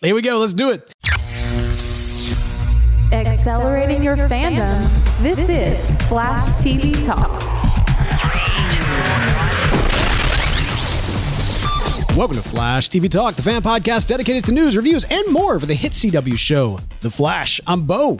Here we go. Let's do it. Accelerating your fandom. This is Flash TV Talk. Welcome to Flash TV Talk, the fan podcast dedicated to news, reviews, and more for the hit CW show, The Flash. I'm Bo.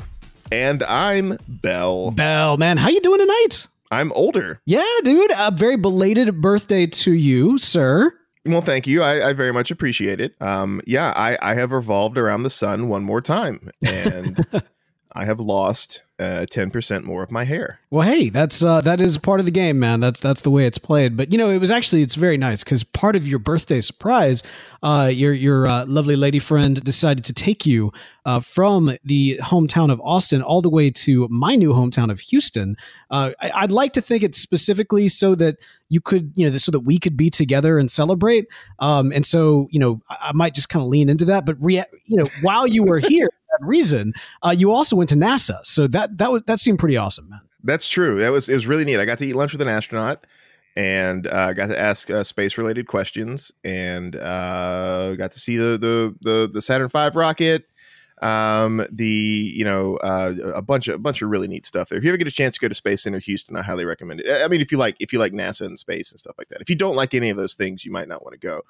And I'm Bell. Bell, man, how you doing tonight? I'm older. Yeah, dude. A very belated birthday to you, sir. Well, thank you. I, I very much appreciate it. Um, yeah, I, I have revolved around the sun one more time, and I have lost uh, ten percent more of my hair. Well, hey, that's uh, that is part of the game, man. That's that's the way it's played. But you know, it was actually it's very nice because part of your birthday surprise, uh, your your uh, lovely lady friend decided to take you uh, from the hometown of Austin all the way to my new hometown of Houston. Uh, I, would like to think it's specifically so that you could, you know, so that we could be together and celebrate. Um, and so, you know, I, I might just kind of lean into that. But rea- you know, while you were here that reason, uh, you also went to NASA. So that that was that seemed pretty awesome, man. That's true. That was it was really neat. I got to eat lunch with an astronaut and uh, got to ask uh, space related questions and uh, got to see the the the, the Saturn V rocket. Um, the you know uh, a bunch of a bunch of really neat stuff there. If you ever get a chance to go to Space Center Houston, I highly recommend it. I mean, if you like if you like NASA and space and stuff like that. If you don't like any of those things, you might not want to go.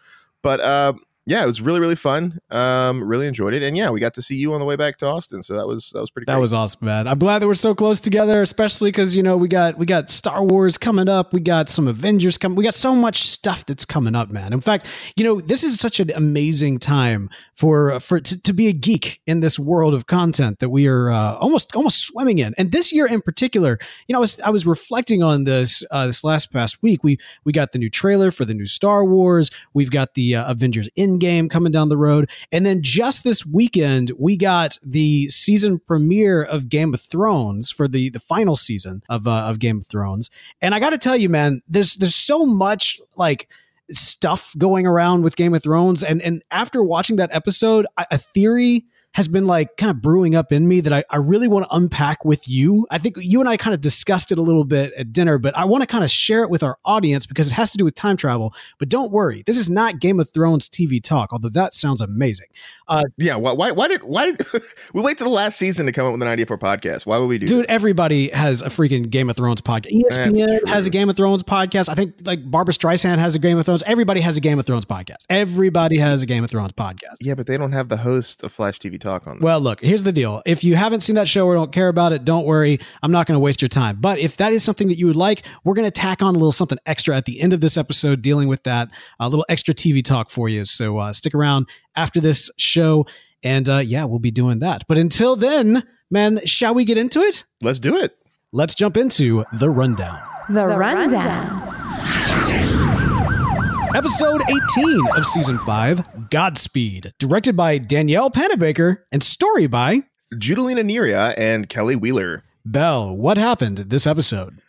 But uh, yeah, it was really really fun. Um, really enjoyed it, and yeah, we got to see you on the way back to Austin, so that was that was pretty. That great. was awesome, man. I'm glad that we're so close together, especially because you know we got we got Star Wars coming up, we got some Avengers coming, we got so much stuff that's coming up, man. In fact, you know this is such an amazing time for for to, to be a geek in this world of content that we are uh, almost almost swimming in. And this year in particular, you know, I was I was reflecting on this uh, this last past week. We we got the new trailer for the new Star Wars. We've got the uh, Avengers Endgame coming down the road, and then just this weekend we got the season premiere of Game of Thrones for the the final season of uh, of Game of Thrones. And I got to tell you, man, there's there's so much like stuff going around with Game of Thrones. And and after watching that episode, I, a theory has been like kind of brewing up in me that I, I really want to unpack with you. I think you and I kind of discussed it a little bit at dinner, but I want to kind of share it with our audience because it has to do with time travel. But don't worry, this is not Game of Thrones TV talk, although that sounds amazing. Uh, yeah, why, why, why did why did we wait to the last season to come up with an idea for a podcast? Why would we do? That? Dude, this? everybody has a freaking Game of Thrones podcast. ESPN has a Game of Thrones podcast. I think like Barbara Streisand has a Game of Thrones. Everybody has a Game of Thrones podcast. Everybody has a Game of Thrones podcast. Yeah, but they don't have the host of Flash TV talk on. Well, look, here's the deal. If you haven't seen that show or don't care about it, don't worry. I'm not going to waste your time. But if that is something that you would like, we're going to tack on a little something extra at the end of this episode dealing with that, a little extra TV talk for you. So uh, stick around after this show. And uh, yeah, we'll be doing that. But until then, man, shall we get into it? Let's do it. Let's jump into the rundown. The, the rundown. rundown. Episode 18 of season 5, Godspeed, directed by Danielle Panabaker and story by Judalina Neira and Kelly Wheeler. Bell, what happened this episode?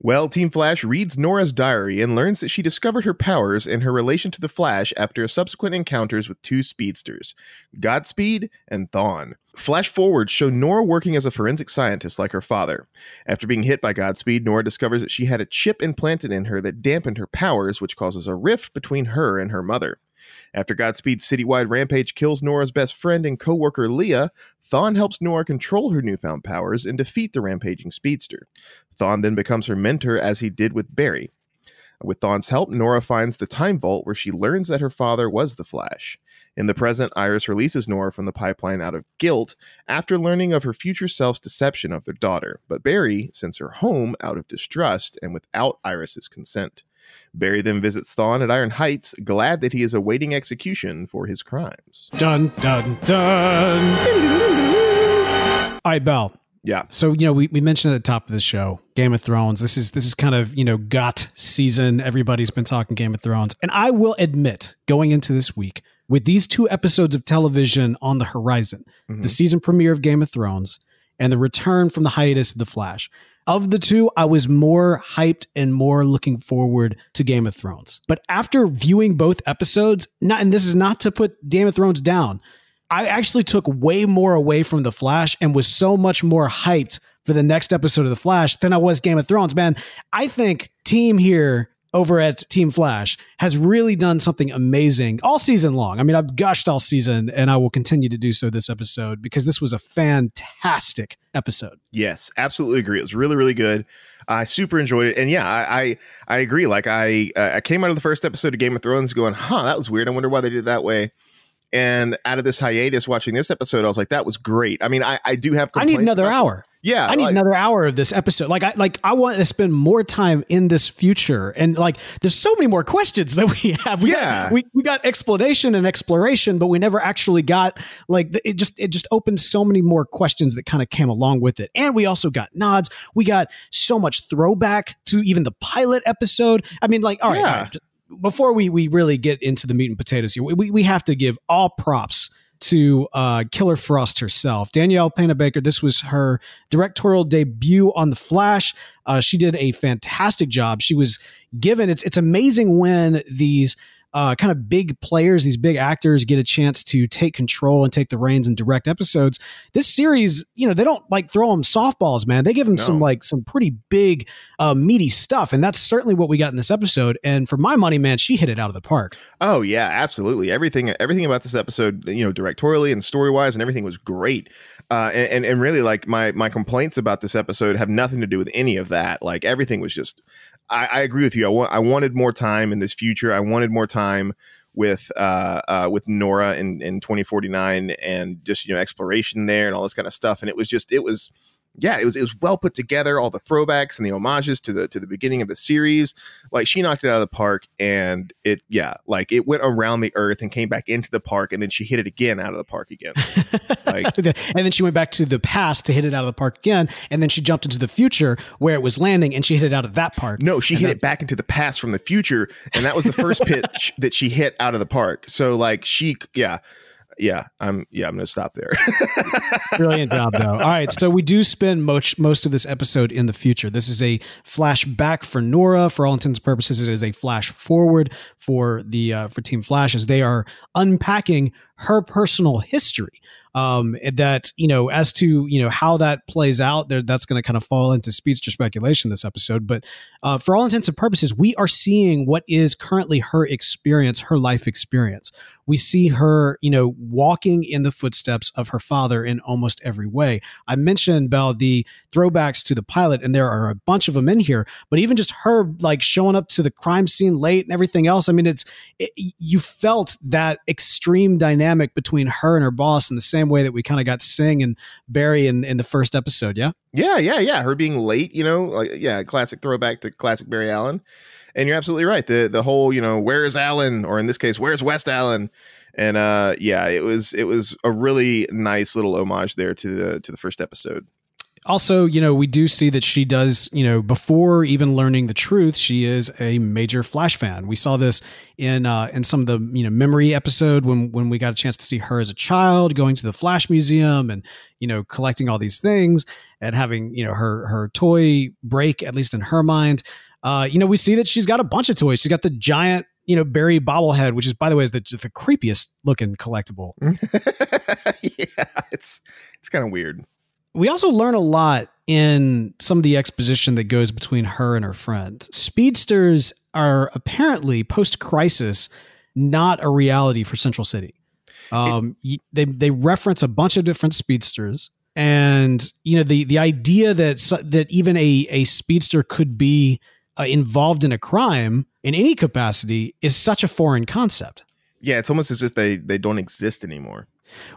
Well, Team Flash reads Nora's diary and learns that she discovered her powers and her relation to the Flash after subsequent encounters with two speedsters, Godspeed and Thawne. Flash forwards show Nora working as a forensic scientist like her father. After being hit by Godspeed, Nora discovers that she had a chip implanted in her that dampened her powers, which causes a rift between her and her mother. After Godspeed's citywide rampage kills Nora's best friend and co-worker Lia, Thawne helps Nora control her newfound powers and defeat the rampaging speedster. Thawne then becomes her mentor as he did with Barry. With Thawne's help, Nora finds the time vault where she learns that her father was the Flash. In the present, Iris releases Nora from the pipeline out of guilt after learning of her future self's deception of their daughter, but Barry sends her home out of distrust and without Iris's consent. Barry then visits Thawne at Iron Heights, glad that he is awaiting execution for his crimes. Dun dun dun. All right, Bell. Yeah. So you know we, we mentioned at the top of the show Game of Thrones. This is this is kind of you know gut season. Everybody's been talking Game of Thrones, and I will admit, going into this week with these two episodes of television on the horizon, Mhm. the season premiere of Game of Thrones and the return from the hiatus of the Flash. Of the two, I was more hyped and more looking forward to Game of Thrones. But after viewing both episodes, not and this is not to put Game of Thrones down, I actually took way more away from The Flash and was so much more hyped for the next episode of The Flash than I was Game of Thrones. Man, I think team here over at Team Flash has really done something amazing all season long. I mean, I've gushed all season and I will continue to do so this episode because this was a fantastic episode. Yes, absolutely agree. It was really, really good. I super enjoyed it, and yeah, I I, I agree. Like I uh, I came out of the first episode of Game of Thrones going, huh, that was weird. I wonder why they did it that way. And out of this hiatus, watching this episode, I was like, that was great. I mean, I, I do have. I need another hour. Yeah, I need like- another hour of this episode. Like I like I want to spend more time in this future. And like there's so many more questions that we have. We Yeah. got, we, we got explanation and exploration, but we never actually got like it just it just opened so many more questions that kind of came along with it. And we also got nods. We got so much throwback to even the pilot episode. I mean, like, all right, Yeah. all right, before we we really get into the meat and potatoes here, we, we, we have to give all props to uh, Killer Frost herself, Danielle Panabaker. This was her directorial debut on The Flash. Uh, she did a fantastic job. She was given it's it's amazing when these uh, kind of big players, these big actors, get a chance to take control and take the reins and direct episodes. This series, you know, they don't like throw them softballs, man. They give them some like some pretty big, uh, meaty stuff, and that's certainly what we got in this episode. And for my money, man, she hit it out of the park. Oh yeah, absolutely. Everything everything about this episode, you know, directorially and story wise, and everything was great. Uh, and, and and really, like my my complaints about this episode have nothing to do with any of that. Like everything was just. I, I agree with you. I want I wanted more time in this future. I wanted more time with uh, uh with Nora in in 2049 and just you know exploration there and all this kind of stuff. And it was just it was yeah, it was it was well put together. All the throwbacks and the homages to the to the beginning of the series, like she knocked it out of the park. And it yeah, like it went around the earth and came back into the park, and then she hit it again out of the park again. Like- and then she went back to the past to hit it out of the park again, and then she jumped into the future where it was landing, and she hit it out of that park. No, she hit it back into the past from the future, and that was the first pitch that she hit out of the park. So like she yeah. Yeah, I'm yeah, I'm gonna stop there. Brilliant job, though. All right, so we do spend most most of this episode in the future. This is a flashback for Nora. For all intents and purposes, it is a flash forward for the uh, for Team Flash as they are unpacking her personal history. Um, that you know, as to you know how that plays out, there that's going to kind of fall into speedster speculation this episode. But uh, for all intents and purposes, we are seeing what is currently her experience, her life experience. We see her, you know, walking in the footsteps of her father in almost every way. I mentioned Bell the throwbacks to the pilot, and there are a bunch of them in here. But even just her like showing up to the crime scene late and everything else. I mean, it's it, you felt that extreme dynamic between her and her boss in the same way that we kind of got Singh and Barry in in the first episode. Yeah. Yeah, yeah, yeah. Her being late, you know, like yeah, classic throwback to classic Barry Allen. And you're absolutely right. The the whole, you know, where's Allen, or in this case, where's West Allen? And uh yeah, it was it was a really nice little homage there to the to the first episode. Also, you know, we do see that she does, you know, before even learning the truth, she is a major Flash fan. We saw this in uh, in some of the you know memory episode when when we got a chance to see her as a child going to the Flash Museum and you know collecting all these things and having you know her her toy break at least in her mind. Uh, you know, we see that she's got a bunch of toys. She's got the giant you know Barry bobblehead, which is by the way is the the creepiest looking collectible. yeah, it's it's kind of weird. We also learn a lot in some of the exposition that goes between her and her friend. Speedsters are apparently post crisis not a reality for Central City. Um, it, they they reference a bunch of different speedsters, and you know the the idea that that even a a speedster could be uh, involved in a crime in any capacity is such a foreign concept. Yeah, it's almost as if they they don't exist anymore.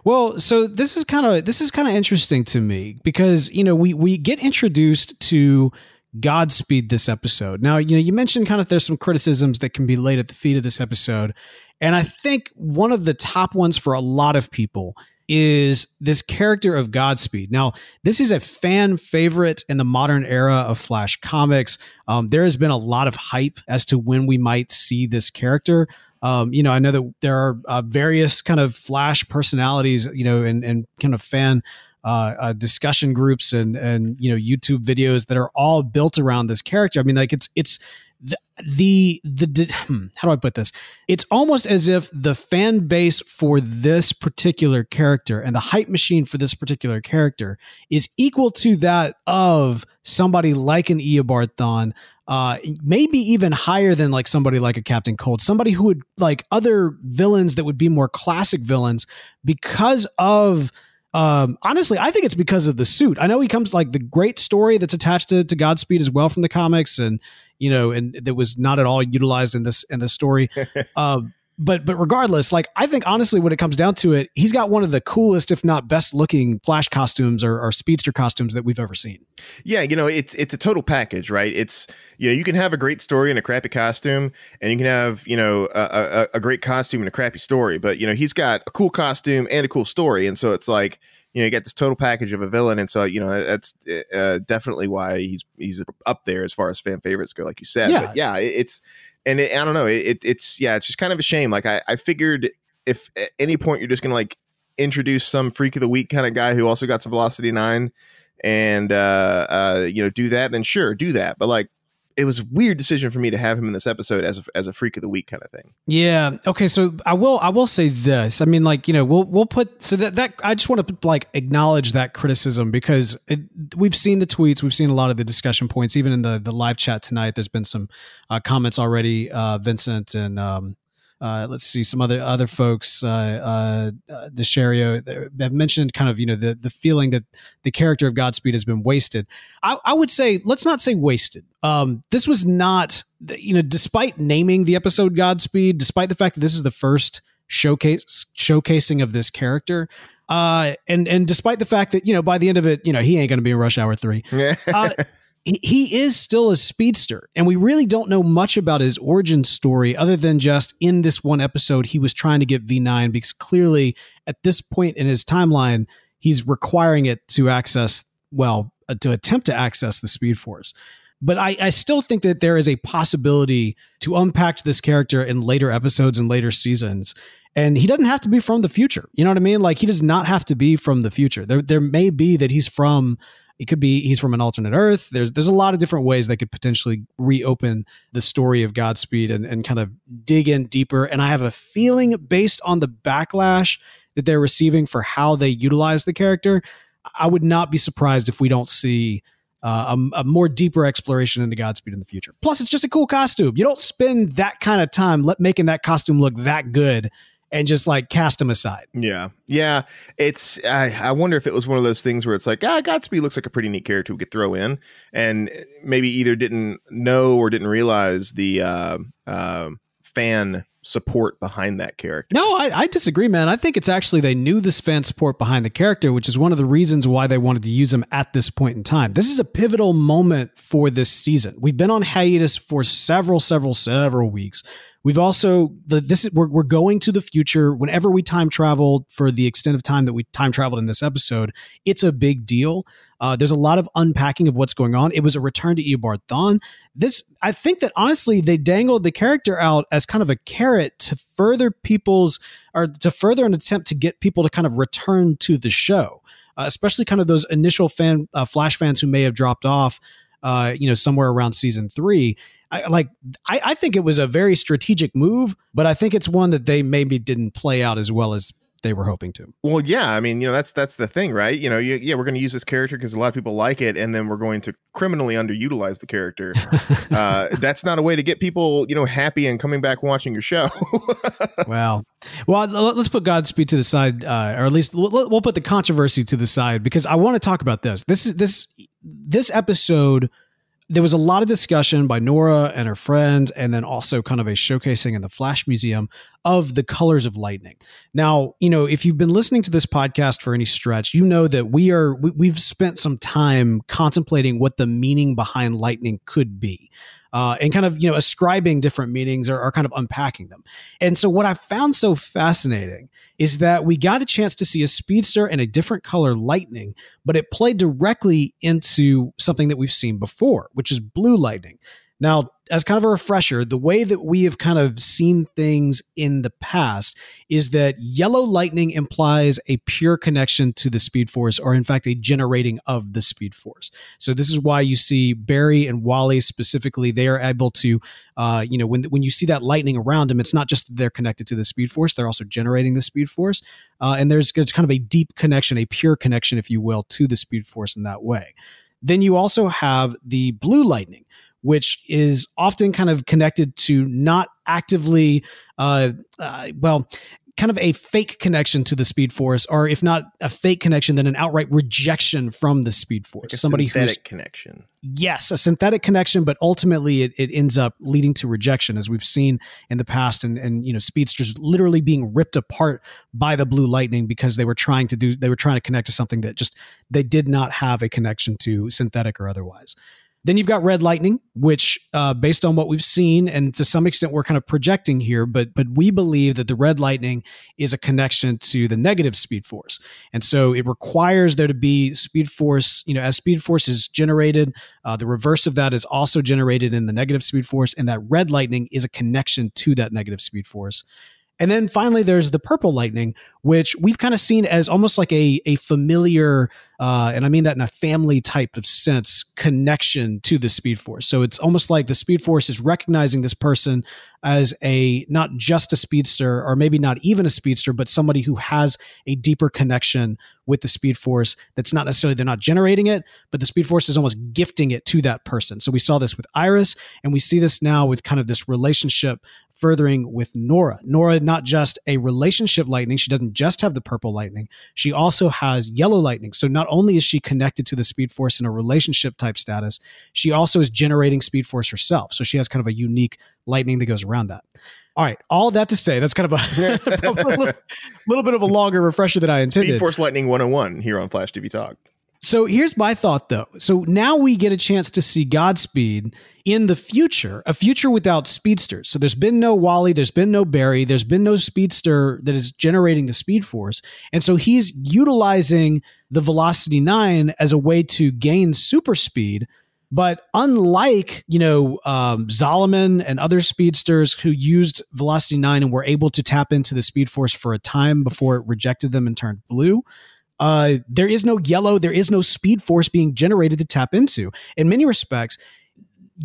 Well, so this is kind of this is kind of interesting to me because you know we we get introduced to Godspeed this episode. Now, you know, you mentioned kind of there's some criticisms that can be laid at the feet of this episode. And I think one of the top ones for a lot of people is this character of Godspeed. Now, this is a fan favorite in the modern era of Flash comics. Um, there has been a lot of hype as to when we might see this character. Um, you know, I know that there are uh, various kind of Flash personalities, you know, and, and kind of fan uh, uh, discussion groups and and you know YouTube videos that are all built around this character. I mean, like it's it's the the, the hmm, how do I put this? It's almost as if the fan base for this particular character and the hype machine for this particular character is equal to that of somebody like an Eobard Thawne, uh, maybe even higher than like somebody like a Captain Cold, somebody who would like other villains that would be more classic villains because of um, honestly, I think it's because of the suit. I know he comes like the great story that's attached to, to Godspeed as well from the comics, and you know, and that was not at all utilized in this in this story. um, but but regardless, like I think honestly, when it comes down to it, he's got one of the coolest, if not best looking Flash costumes or, or speedster costumes that we've ever seen. Yeah, you know, it's it's a total package, right? It's you know, you can have a great story and a crappy costume, and you can have you know a, a, a great costume and a crappy story. But you know, he's got a cool costume and a cool story, and so it's like you know, you get this total package of a villain, and so you know that's uh, definitely why he's he's up there as far as fan favorites go, like you said. Yeah, but yeah, it's and it, I don't know, it, it's yeah, it's just kind of a shame. Like I, I figured if at any point you're just gonna like introduce some freak of the week kind of guy who also got some velocity nine and uh uh you know do that then sure do that but like it was a weird decision for me to have him in this episode as a, as a freak of the week kind of thing. Yeah. Okay. So I will I will say this. I mean, like you know, we'll we'll put so that that I just want to like acknowledge that criticism because it, we've seen the tweets, we've seen a lot of the discussion points, even in the the live chat tonight. There's been some uh, comments already. Uh, Vincent and um, uh, let's see some other other folks, uh, uh, uh Deshario, have mentioned kind of you know the the feeling that the character of Godspeed has been wasted. I, I would say let's not say wasted. Um, this was not you know despite naming the episode Godspeed, despite the fact that this is the first showcase showcasing of this character. Uh, and and despite the fact that you know by the end of it, you know he ain't going to be in Rush Hour three. uh, he is still a speedster and we really don't know much about his origin story other than just in this one episode he was trying to get v9 because clearly at this point in his timeline he's requiring it to access well uh, to attempt to access the speed force. But I, I still think that there is a possibility to unpack this character in later episodes and later seasons and he doesn't have to be from the future. You know what i mean? Like he does not have to be from the future. There there may be that he's from it could be he's from an alternate Earth. There's there's a lot of different ways that could potentially reopen the story of Godspeed and, and kind of dig in deeper. And I have a feeling based on the backlash that they're receiving for how they utilize the character, I would not be surprised if we don't see uh, a, a, more deeper exploration into Godspeed in the future. Plus, it's just a cool costume. You don't spend that kind of time let, making that costume look that good and just like cast him aside. Yeah. Yeah. It's, I, I wonder if it was one of those things where it's like, ah, Godspeed looks like a pretty neat character we could throw in. And maybe either didn't know or didn't realize the uh, uh, fan support behind that character. No, I, I, disagree, man. I think it's actually they knew this fan support behind the character, which is one of the reasons why they wanted to use him at this point in time. This is a pivotal moment for this season. We've been on hiatus for several, several, several weeks. We've also the this is we're we're going to the future. Whenever we time travel for the extent of time that we time traveled in this episode, it's a big deal. Uh, there's a lot of unpacking of what's going on. It was a return to Eobard Thawne. This, I think that honestly, they dangled the character out as kind of a carrot to further people's, or to further an attempt to get people to kind of return to the show, uh, especially kind of those initial fan, uh, Flash fans who may have dropped off, uh, you know, somewhere around season three. I like I, I think it was a very strategic move, but I think it's one that they maybe didn't play out as well as they were hoping to. Well, yeah, I mean, you know, that's that's the thing, right? You know, you, yeah, we're going to use this character because a lot of people like it, and then we're going to criminally underutilize the character. uh, that's not a way to get people, you know, happy and coming back watching your show. well, well, let's put Godspeed to the side, uh, or at least we'll put the controversy to the side because I want to talk about this. This is this this episode there was a lot of discussion by Nora and her friends, and then also kind of a showcasing in the Flash Museum of the colors of lightning. Now, you know, if you've been listening to this podcast for any stretch, you know that we are we, have spent some time contemplating what the meaning behind lightning could be uh, and kind of you know ascribing different meanings or, or kind of unpacking them. And so what I found so fascinating is that we got a chance to see a speedster and a different color lightning, but it played directly into something that we've seen before, which is blue lightning. Now, as kind of a refresher, the way that we have kind of seen things in the past is that yellow lightning implies a pure connection to the speed force, or in fact, a generating of the speed force. So this is why you see Barry and Wally specifically; they are able to, uh, you know, when when you see that lightning around them, it's not just that they're connected to the speed force; they're also generating the speed force, uh, and there's, there's kind of a deep connection, a pure connection, if you will, to the speed force in that way. Then you also have the blue lightning, which is often kind of connected to not actively, uh, uh, well, kind of a fake connection to the speed force or if not a fake connection then an outright rejection from the speed force. like somebody who's connection. Yes a synthetic connection but ultimately it, it ends up leading to rejection as we've seen in the past and and you know speedsters literally being ripped apart by the blue lightning because they were trying to do they were trying to connect to something that just they did not have a connection to synthetic or otherwise then you've got Red Lightning, which, uh, based on what we've seen, and to some extent we're kind of projecting here, but but we believe that the Red Lightning is a connection to the negative Speed Force, and so it requires there to be Speed Force. You know, as Speed Force is generated, uh, the reverse of that is also generated in the negative Speed Force, and that Red Lightning is a connection to that negative Speed Force. And then finally, there's the purple lightning, which we've kind of seen as almost like a, a familiar, uh, and I mean that in a family type of sense, connection to the Speed Force. So it's almost like the Speed Force is recognizing this person as a not just a speedster, or maybe not even a speedster, but somebody who has a deeper connection with the Speed Force. That's not necessarily they're not generating it, but the Speed Force is almost gifting it to that person. So we saw this with Iris, and we see this now with kind of this relationship furthering with Nora. Nora, not just a relationship lightning, she doesn't just have the purple lightning, she also has yellow lightning. So not only is she connected to the Speed Force in a relationship type status, she also is generating Speed Force herself. So she has kind of a unique lightning that goes around that. All right, all that to say, that's kind of a, a little, little, bit of a longer refresher than I intended. Speed Force Lightning 101 here on Flash TV Talk. So here's my thought though. So now we get a chance to see Godspeed in the future, a future without speedsters. So there's been no Wally, there's been no Barry, there's been no speedster that is generating the speed force. And so he's utilizing the Velocity 9 as a way to gain super speed. But unlike, you know, um, Zolomon and other speedsters who used Velocity 9 and were able to tap into the speed force for a time before it rejected them and turned blue, uh, there is no yellow, there is no speed force being generated to tap into. In many respects,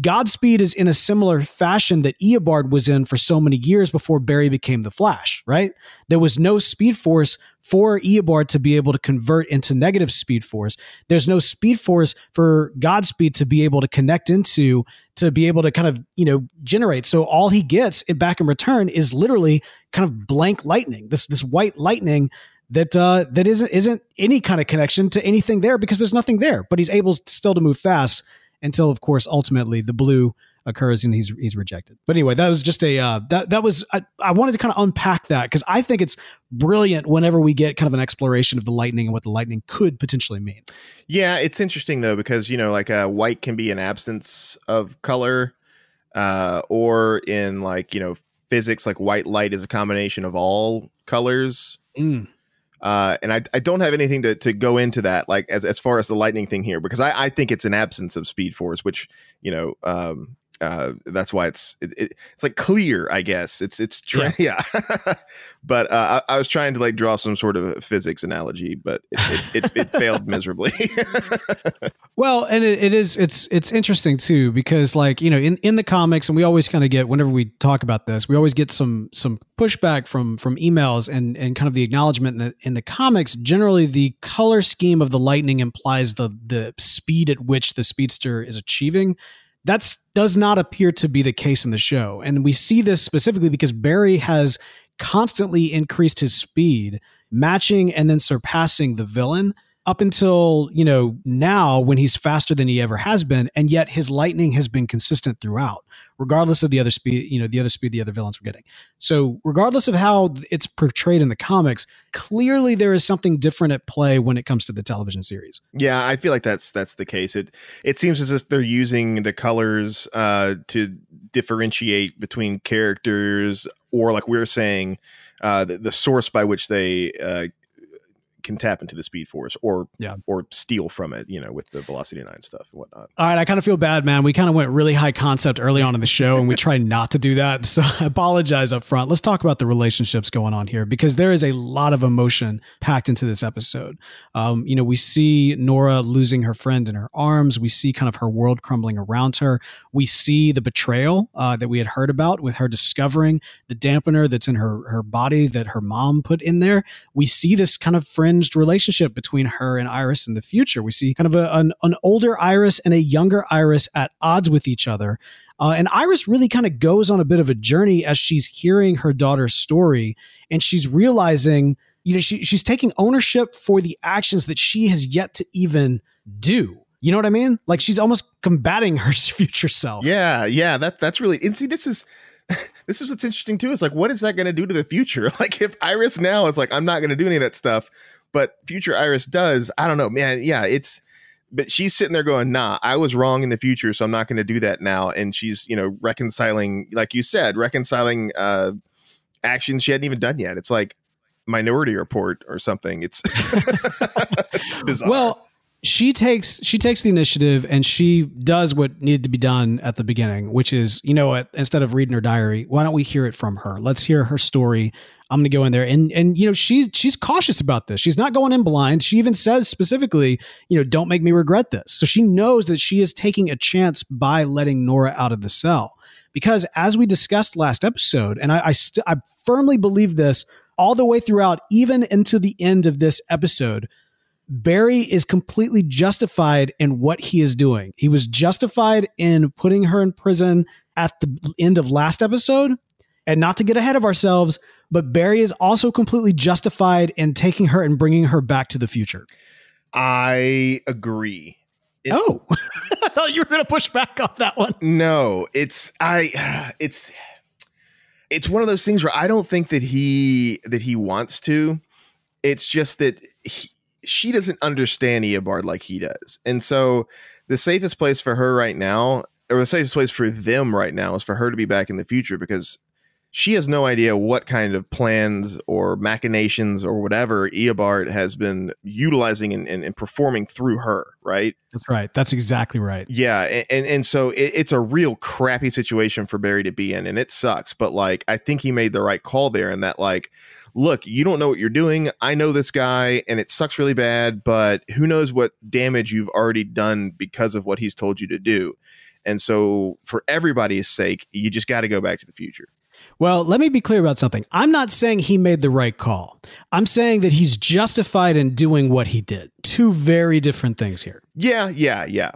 Godspeed is in a similar fashion that Eobard was in for so many years before Barry became the Flash, right? There was no speed force for Eobard to be able to convert into negative speed force. There's no speed force for Godspeed to be able to connect into to be able to kind of, you know, generate. So all he gets back in return is literally kind of blank lightning. This this white lightning that uh, that isn't isn't any kind of connection to anything there because there's nothing there. But he's able still to move fast until, of course, ultimately the blue occurs and he's he's rejected. But anyway, that was just a uh, that that was I, I wanted to kind of unpack that because I think it's brilliant whenever we get kind of an exploration of the lightning and what the lightning could potentially mean. Yeah, it's interesting though because you know like uh, white can be an absence of color, uh, or in like you know physics like white light is a combination of all colors. Mm. Uh, and I, I don't have anything to, to go into that like as, as far as the lightning thing here because I, I think it's an absence of speed force which you know um, uh, that's why it's it, it, it's like clear i guess. It's it's tra- yeah, yeah. but uh, I, I, was trying to like draw some sort of physics analogy but it, it, it failed miserably. Well and it is it's it's interesting too because like you know in in the comics and we always kind of get whenever we talk about this we always get some some pushback from from emails and and kind of the acknowledgement in the, in the comics. Generally the color scheme of the lightning implies the the speed at which the speedster is achieving that does not appear to be the case in the show. And we see this specifically because Barry has constantly increased his speed, matching and then surpassing the villain up until, you know, now when he's faster than he ever has been. And yet his lightning has been consistent throughout, regardless of the other speed, you know, the other speed the other villains were getting. So, regardless of how it's portrayed in the comics, clearly there is something different at play when it comes to the television series. Yeah, I feel like that's that's the case. It it seems as if they're using the colors uh, to differentiate between characters, or like we are saying, uh, the, the source by which they uh, can tap into the speed force or yeah. or steal from it you know with the velocity 9 stuff and whatnot. All right i kind of feel bad man. We kind of went really high concept early on in the show and we try not to do that. So i apologize up front. Let's talk about the relationships going on here because there is a lot of emotion packed into this episode. Um, you know we see nora losing her friend in her arms. We see kind of her world crumbling around her. We see the betrayal uh, that we had heard about with her discovering the dampener that's in her her body that her mom put in there. We see this kind of friend relationship between her and Iris in the future. We see kind of a, an, an older Iris and a younger Iris at odds with each other. Uh, and Iris really kind of goes on a bit of a journey as she's hearing her daughter's story and she's realizing, you know, she, she's taking ownership for the actions that she has yet to even do. You know what I mean? Like she's almost combating her future self. Yeah, yeah. That that's really and see this is this is what's interesting too. Is like, what is that going to do to the future? Like, if Iris now is like, I'm not going to do any of that stuff, but future Iris does. I don't know, man. Yeah, it's but she's sitting there going, "Nah, I was wrong in the future, so I'm not going to do that now." And she's, you know, reconciling, like you said, reconciling uh, actions she hadn't even done yet. It's like Minority Report or something. It's bizarre. Well, she takes she takes the initiative and she does what needed to be done at the beginning, which is, you know what, instead of reading her diary, why don't we hear it from her? Let's hear her story I'm going to go in there and and you know she's she's cautious about this. She's not going in blind. She even says specifically, you know, don't make me regret this. So she knows that she is taking a chance by letting Nora out of the cell. Because as we discussed last episode, and I I, st- I firmly believe this all the way throughout, even into the end of this episode. Barry is completely justified in what he is doing. He was justified in putting her in prison at the end of last episode. And not to get ahead of ourselves, but Barry is also completely justified in taking her and bringing her back to the future. I agree. It, oh, I thought you were going to push back on that one. No, it's I. It's it's one of those things where I don't think that he that he wants to. It's just that he, she doesn't understand Eobard like he does, and so the safest place for her right now, or the safest place for them right now, is for her to be back in the future because she has no idea what kind of plans or machinations or whatever Eobard has been utilizing and, and, and, performing through her, right? That's right. That's exactly right. Yeah. And, and, and so it, it's a real crappy situation for Barry to be in, and it sucks. But like, I think he made the right call there, and that, like, look, you don't know what you're doing. I know this guy, and it sucks really bad, but who knows what damage you've already done because of what he's told you to do. And so, for everybody's sake, you just got to go back to the future. Well, let me be clear about something. I'm not saying he made the right call. I'm saying that he's justified in doing what he did. Two very different things here. Yeah, yeah, yeah.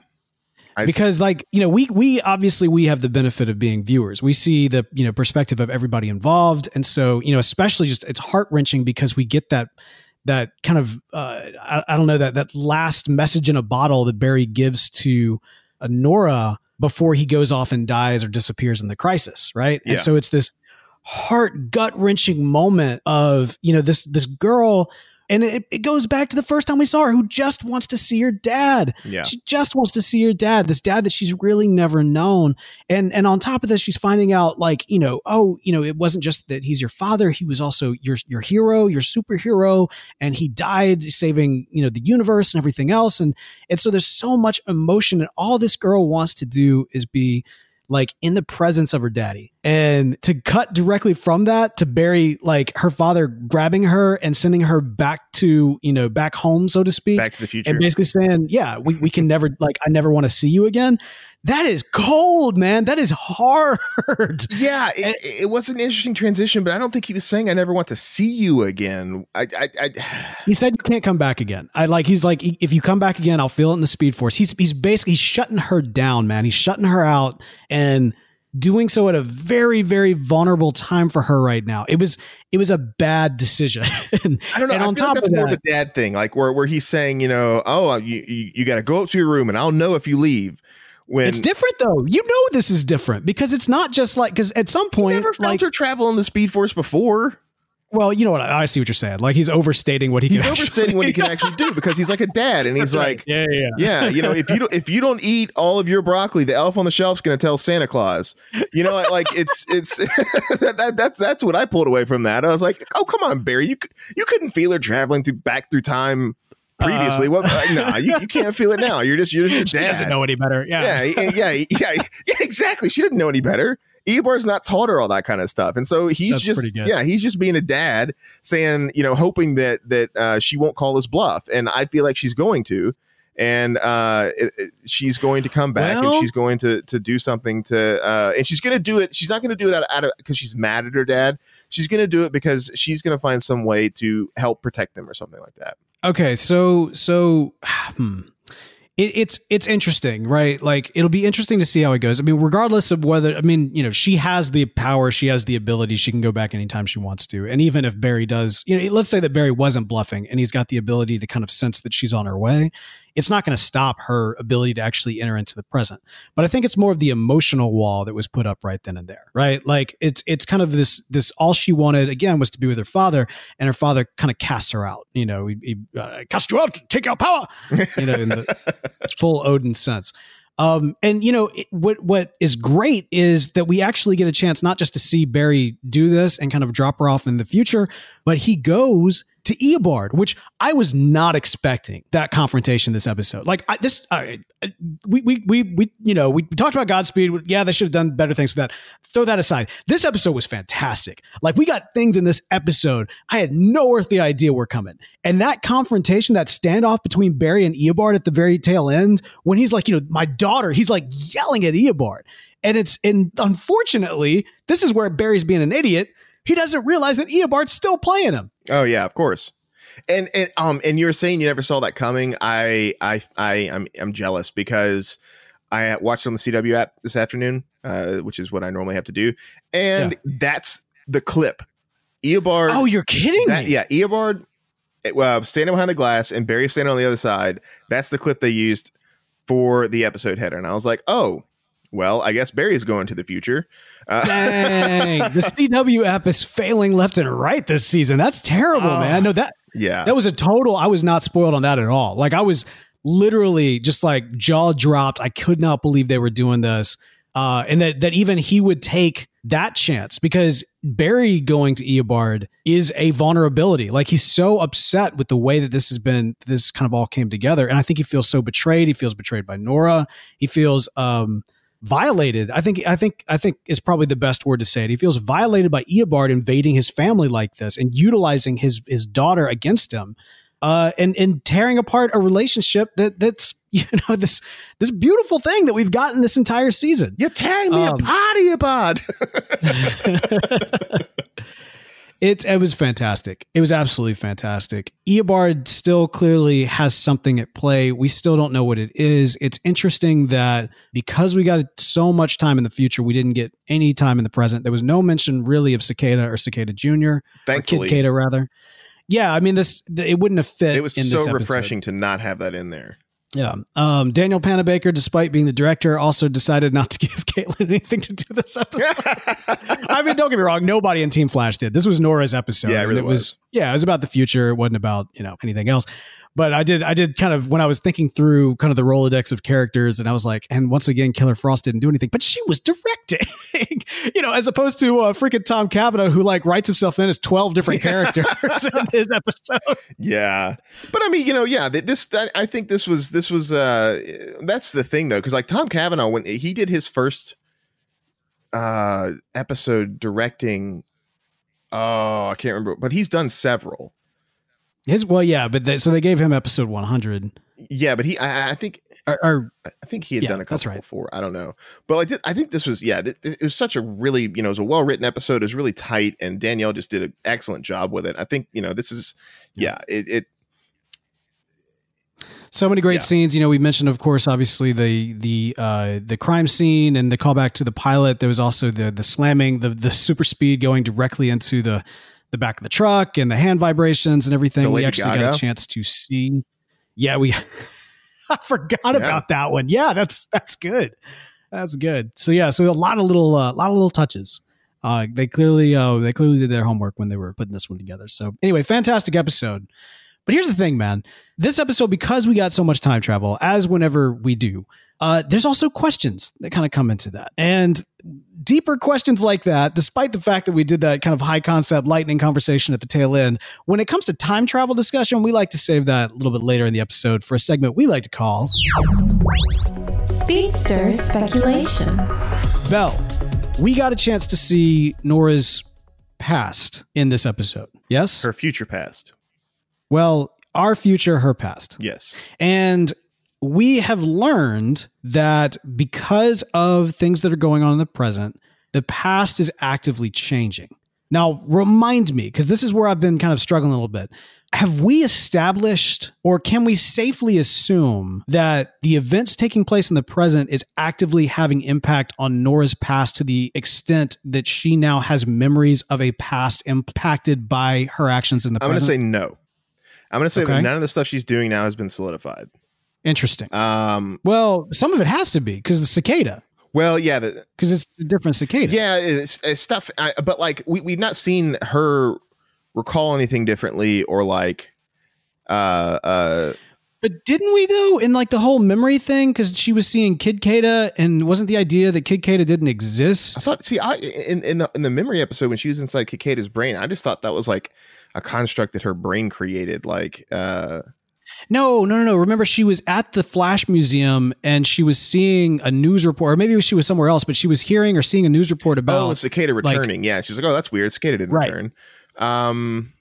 I, because like, you know, we we obviously we have the benefit of being viewers. We see the, you know, perspective of everybody involved. And so, you know, especially just it's heart-wrenching because we get that that kind of uh I, I don't know that that last message in a bottle that Barry gives to uh, Nora before he goes off and dies or disappears in the crisis, right? And so it's this heart gut wrenching moment of you know this this girl And it, it goes back to the first time we saw her, who just wants to see her dad. Yeah. She just wants to see her dad, this dad that she's really never known. And and on top of this, she's finding out like, you know, oh, you know, it wasn't just that he's your father, he was also your your hero, your superhero, and he died saving, you know, the universe and everything else. And and so there's so much emotion, and all this girl wants to do is be like in the presence of her daddy. And to cut directly from that to Barry, like her father grabbing her and sending her back to, you know, back home, so to speak. Back to the future. And basically saying, yeah, we, we can never, like, I never want to see you again. That is cold, man. That is hard. Yeah, it, it was an interesting transition, but I don't think he was saying I never want to see you again. I, I, I He said you can't come back again. I like he's like if you come back again, I'll feel it in the speed force. He's he's basically shutting her down, man. He's shutting her out and doing so at a very very vulnerable time for her right now. It was it was a bad decision. and, I don't know. And I on top like that's of more that, of a dad thing, like where where he's saying, you know, oh, uh, you you, you got to go up to your room, and I'll know if you leave. When it's different though. You know this is different because it's not just like because at some you point, never felt like, her travel in the Speed Force before. Well, you know what? I, I see what you're saying. Like he's overstating what he He's can overstating what he can actually do because he's like a dad, and he's like, yeah, yeah, yeah, you know, if you don't if you don't eat all of your broccoli, the elf on the shelf's going to tell Santa Claus. You know, like it's it's that, that that's that's what I pulled away from that. I was like, oh come on, Barry, you you couldn't feel her traveling through back through time previously. what? Uh, nah, you, you can't feel it now. You're just you're just She dad. doesn't know any better. Yeah. yeah, yeah, yeah, yeah, exactly. She didn't know any better. Eobard's not taught her all that kind of stuff, and so he's That's just yeah, he's just being a dad, saying you know, hoping that that uh, she won't call his bluff, and I feel like she's going to, and uh, it- it- she's going to come back, Well- and she's going to to do something to, uh, and she's going to do it. She's not going to do that out of because she's mad at her dad. She's going to do it because she's going to find some way to help protect them or something like that. Okay, so so hmm. It, it's it's interesting, right? Like it'll be interesting to see how it goes. I mean, regardless of whether I mean, you know, she has the power, she has the ability, she can go back anytime she wants to. And even if Barry does, you know, let's say that Barry wasn't bluffing and he's got the ability to kind of sense that she's on her way, it's not going to stop her ability to actually enter into the present. But I think it's more of the emotional wall that was put up right then and there, right? Like it's it's kind of this this all she wanted again was to be with her father, and her father kind of casts her out. You know, he, he uh, cast you out, take your power. You know, in the full Odin sense. Um, and you know it, what what is great is that we actually get a chance not just to see Barry do this and kind of drop her off in the future, but he goes to Eobard, which I was not expecting that confrontation this episode. Like I, this, I, we, we, we, we, you know, we talked about Godspeed. Yeah, they should have done better things for that. Throw that aside. This episode was fantastic. Like we got things in this episode I had no earthly idea were coming. And that confrontation, that standoff between Barry and Eobard at the very tail end, when he's like, you know, my daughter, he's like yelling at Eobard. And it's, and unfortunately, this is where Barry's being an idiot. He doesn't realize that Eobard's still playing him. Oh yeah, of course. And and um and you were saying you never saw that coming. I I I I'm I'm jealous because I watched on the CW app this afternoon, uh, which is what I normally have to do, and that's the clip. Eobard. Oh, you're kidding that, me. yeah, Eobard uh, standing behind the glass and Barry standing on the other side. That's the clip they used for the episode header, and I was like, oh. Well, I guess Barry's going to the future. Uh, Dang, the CW app is failing left and right this season. That's terrible, Oh. man. No, that yeah, that was a total. I was not spoiled on that at all. Like I was literally just like jaw dropped. I could not believe they were doing this, uh, and that that even he would take that chance because Barry going to Eobard is a vulnerability. Like he's so upset with the way that this has been. This kind of all came together, and I think he feels so betrayed. He feels betrayed by Nora. He feels. um violated. I think I think I think is probably the best word to say it. He feels violated by Eobard invading his family like this and utilizing his his daughter against him. Uh, and and tearing apart a relationship that that's you know this this beautiful thing that we've gotten this entire season. You're tearing me Um, a potty It's it was fantastic. It was absolutely fantastic. Eobard still clearly has something at play. We still don't know what it is. It's interesting that because we got so much time in the future, we didn't get any time in the present. There was no mention really of Cicada or Cicada Junior, or Thankfully, Kid Cada rather. Yeah, I mean this. It wouldn't have fit. it was so refreshing to not have that in there. Yeah. Um, Daniel Panabaker, despite being the director, also decided not to give Caitlin anything to do this episode. I mean, don't get me wrong. Nobody in Team Flash did. This was Nora's episode. Yeah, it really it was. was. Yeah, it was about the future. It wasn't about you know anything else. But I did. I did kind of when I was thinking through kind of the rolodex of characters, and I was like, and once again, Killer Frost didn't do anything, but she was directing. you know, as opposed to uh, freaking Tom Cavanagh, who like writes himself in as twelve different characters in his episode. Yeah, but I mean, you know, yeah, this I, I think this was this was uh that's the thing though, because like Tom Cavanagh when he did his first uh episode directing, oh, I can't remember, but he's done several. His well, yeah, but they, so they gave him episode one hundred. Yeah, but he, I, I think, Or, or I think he had Yeah, done a couple right. before. I don't know, but I did. I think this was, yeah, th- it was such a really, you know, it was a well written episode. It was really tight, and Danielle just did an excellent job with it. I think, you know, this is, yeah, it, it so many great Yeah. scenes. You know, we mentioned, of course, obviously the the uh, the crime scene and the callback to the pilot. There was also the the slamming, the the super speed going directly into the the back of the truck and the hand vibrations and everything. The We Lady actually got a chance to see. Yeah, we. I forgot about that one. Yeah, that's that's good. That's good. So yeah, so a lot of little, a lot of little touches. Uh, they clearly, uh, they clearly did their homework when they were putting this one together. So anyway, fantastic episode. But here's the thing, man. This episode, because we got so much time travel, as whenever we do, uh, there's also questions that kind of come into that. And deeper questions like that, despite the fact that we did that kind of high concept lightning conversation at the tail end, when it comes to time travel discussion, we like to save that a little bit later in the episode for a segment we like to call Speedster speculation. Bell. We got a chance to see Nora's past in this episode. Yes? her future past. Well, our future, her past. Yes. And we have learned that because of things that are going on in the present, the past is actively changing. Now, remind me, because this is where I've been kind of struggling a little bit. Have we established, or can we safely assume that the events taking place in the present is actively having impact on Nora's past to the extent that she now has memories of a past impacted by her actions in the I'm going to present? say no. I'm going to say Okay. that none of the stuff she's doing now has been solidified. Interesting. Um, Well, some of it has to be because the cicada, well, yeah, because it's a different cicada. yeah, it's, it's stuff. I, but like, we we've not seen her recall anything differently, or like, uh, uh, But didn't we though in like the whole memory thing? Because she was seeing Kid Kada, and wasn't the idea that Kid Kada didn't exist? I thought. See, I in in the in the memory episode when she was inside Cicada's brain, I just thought that was like a construct that her brain created. Like, uh, no, no, no, no. Remember, she was at the Flash Museum and she was seeing a news report, or maybe she was somewhere else, but she was hearing or seeing a news report about. oh, cicada like- returning. yeah, she's like, oh, that's weird. Cicada didn't Right. return. Um,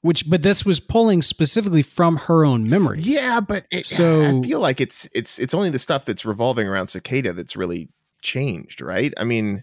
which, but this was pulling specifically from her own memories. Yeah, but it, So- I feel like it's it's it's only the stuff that's revolving around cicada that's really changed, right? I mean,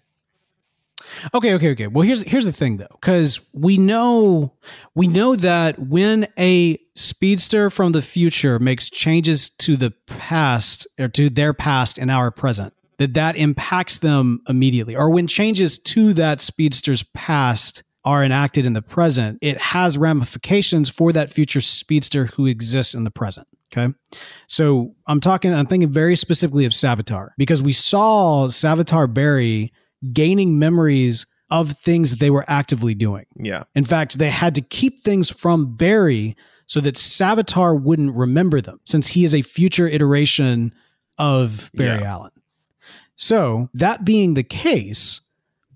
Okay, okay, okay. Well, here's here's the thing though, because we know we know that when a speedster from the future makes changes to the past or to their past in our present, that that impacts them immediately. Or when changes to that speedster's past are enacted in the present, it has ramifications for that future speedster who exists in the present. Okay. So I'm talking, I'm thinking very specifically of Savitar because we saw Savitar Barry gaining memories of things they were actively doing. yeah, In fact, they had to keep things from Barry so that Savitar wouldn't remember them, since he is a future iteration of Barry Yeah. Allen. So, that being the case,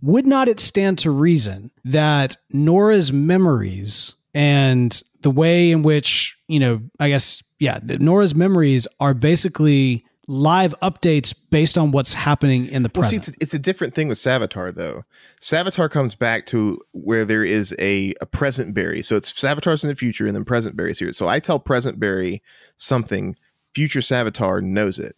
would not it stand to reason that Nora's memories and the way in which, you know, I guess, yeah, Nora's memories are basically live updates based on what's happening in the Well, see, present? it's, it's a different thing with Savitar, though. Savitar comes back to where there is a, a present Barry. So it's Savitar's in the future and then present Barry's here. So I tell present Barry something, future Savitar knows it.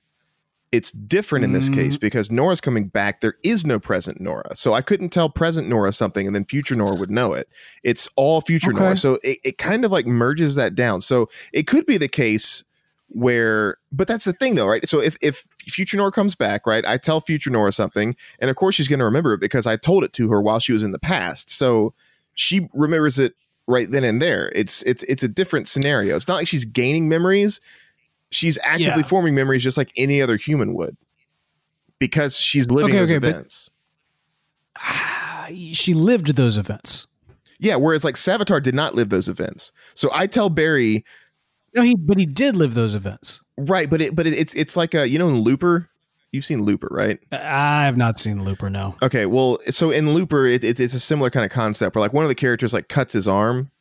It's different in this Mm. case because Nora's coming back. There is no present Nora. So I couldn't tell present Nora something and then future Nora would know it. It's all future Okay. Nora. So it, it kind of like merges that down. So it could be the case where but that's the thing though right so if if future nora comes back right i tell future nora something and of course she's going to remember it because i told it to her while she was in the past so she remembers it right then and there it's it's it's a different scenario it's not like she's gaining memories she's actively Yeah. forming memories just like any other human would because she's living Okay, those okay, but- events. she lived those events. yeah, whereas like Savitar did not live those events. So I tell Barry, No, he but he did live those events. right, but it but it, it's it's like a you know in Looper, you've seen Looper, right? I have not seen Looper. No. Okay, well, so in Looper, it, it, it's a similar kind of concept where like one of the characters like cuts his arm.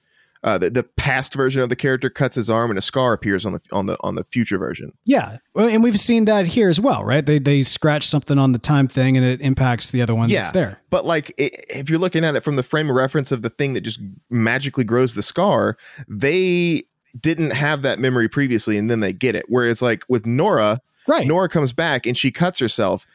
Uh, the, the past version of the character cuts his arm, and a scar appears on the on the on the future version. Yeah, well, and we've seen that here as well, right? They they scratch something on the time thing, and it impacts the other one Yeah. that's there. But like, i if you're looking at it from the frame of reference of the thing that just magically grows the scar, they didn't have that memory previously, and then they get it. Whereas like with Nora, Right. Nora comes back and she cuts herself.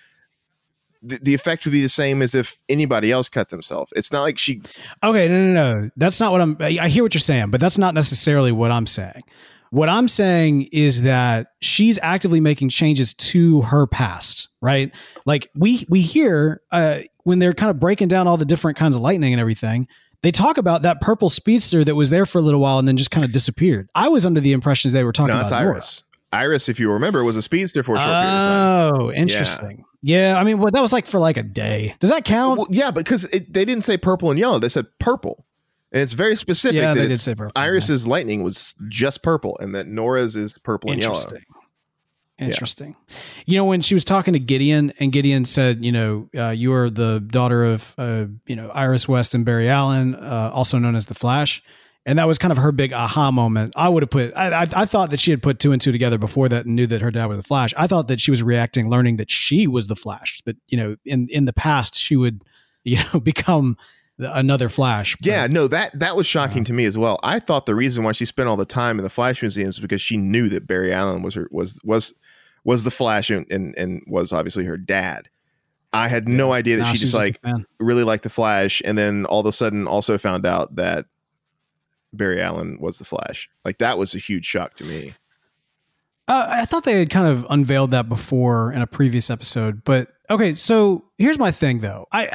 The, the effect would be the same as if anybody else cut themselves. It's not like she Okay, no, no, no. That's not what I'm. I I hear what you're saying, but that's not necessarily what I'm saying. What I'm saying is that she's actively making changes to her past, right? Like we we hear uh, when they're kind of breaking down all the different kinds of lightning and everything. They talk about that purple speedster that was there for a little while and then just kind of disappeared. I was under the impression they were talking no, about Nora. Iris. Iris, if you remember, was a speedster for a short period of time. Oh, interesting. Yeah. I mean, well, that was like for like a day. Does that count? Well, yeah, because it, they didn't say purple and yellow; they said purple, and it's very specific. Yeah, that they did say purple, Iris's lightning was just purple, and that Nora's is purple and yellow. Interesting. Interesting. You know, when she was talking to Gideon, and Gideon said, "You know, uh, you are the daughter of, uh, you know, Iris West and Barry Allen, uh, also known as the Flash," and that was kind of her big aha moment. I would have put. I, I, I thought that she had put two and two together before that and knew that her dad was the Flash. I thought that she was reacting, learning that she was the Flash. That you know, in in the past, she would, you know, become another Flash. But- Yeah, no, that that was shocking to me as well. I thought the reason why she spent all the time in the Flash Museum is because she knew that Barry Allen was her was was was the Flash and and, and was obviously her dad. I had no idea that she just like really liked the Flash, and then all of a sudden also found out that Barry Allen was the Flash. Like that was a huge shock to me. Uh, I thought they had kind of unveiled that before in a previous episode, but okay. So here's my thing, though. I,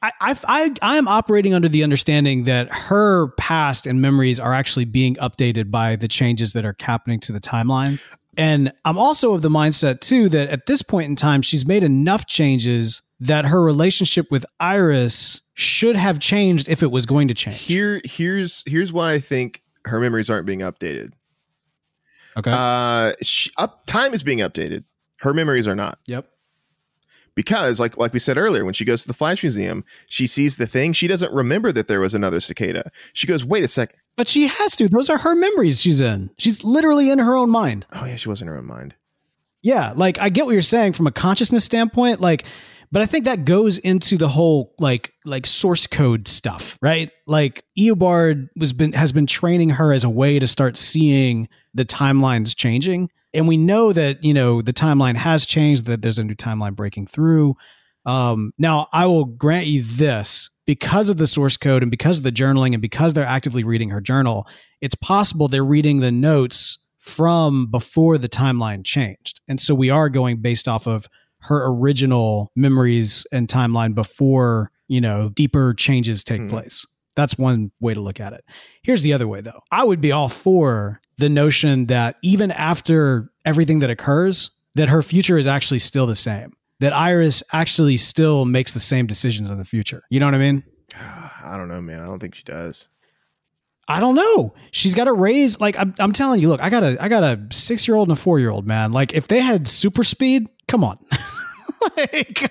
I, I, I, am operating under the understanding that her past and memories are actually being updated by the changes that are happening to the timeline. And I'm also of the mindset too that at this point in time, she's made enough changes that her relationship with Iris should have changed if it was going to change. Here, here's here's why I think her memories aren't being updated. Okay. Uh, sh up time is being updated. Her memories are not. yep. Because like like we said earlier when she goes to the flash museum she sees the thing she doesn't remember that there was another cicada she goes wait a second But she has to. Those are her memories she's in. She's literally in her own mind. oh yeah she was in her own mind Yeah, like I get what you're saying from a consciousness standpoint, like but I think that goes into the whole like like source code stuff, right? Like Eobard was been has been training her as a way to start seeing the timelines changing. And we know that, you know, the timeline has changed, that there's a new timeline breaking through. Um, now I will grant you this because of the source code and because of the journaling and because they're actively reading her journal, it's possible they're reading the notes from before the timeline changed. And so we are going based off of her original memories and timeline before, you know, deeper changes take Hmm. place. That's one way to look at it. Here's the other way though. I would be all for the notion that even after everything that occurs, that her future is actually still the same. That Iris actually still makes the same decisions in the future. You know what I mean? i don't know man i don't think she does I don't know. She's got to raise like I'm, I'm telling you. Look, I got a I got a six year old and a four year old man. Like if they had super speed, come on. like,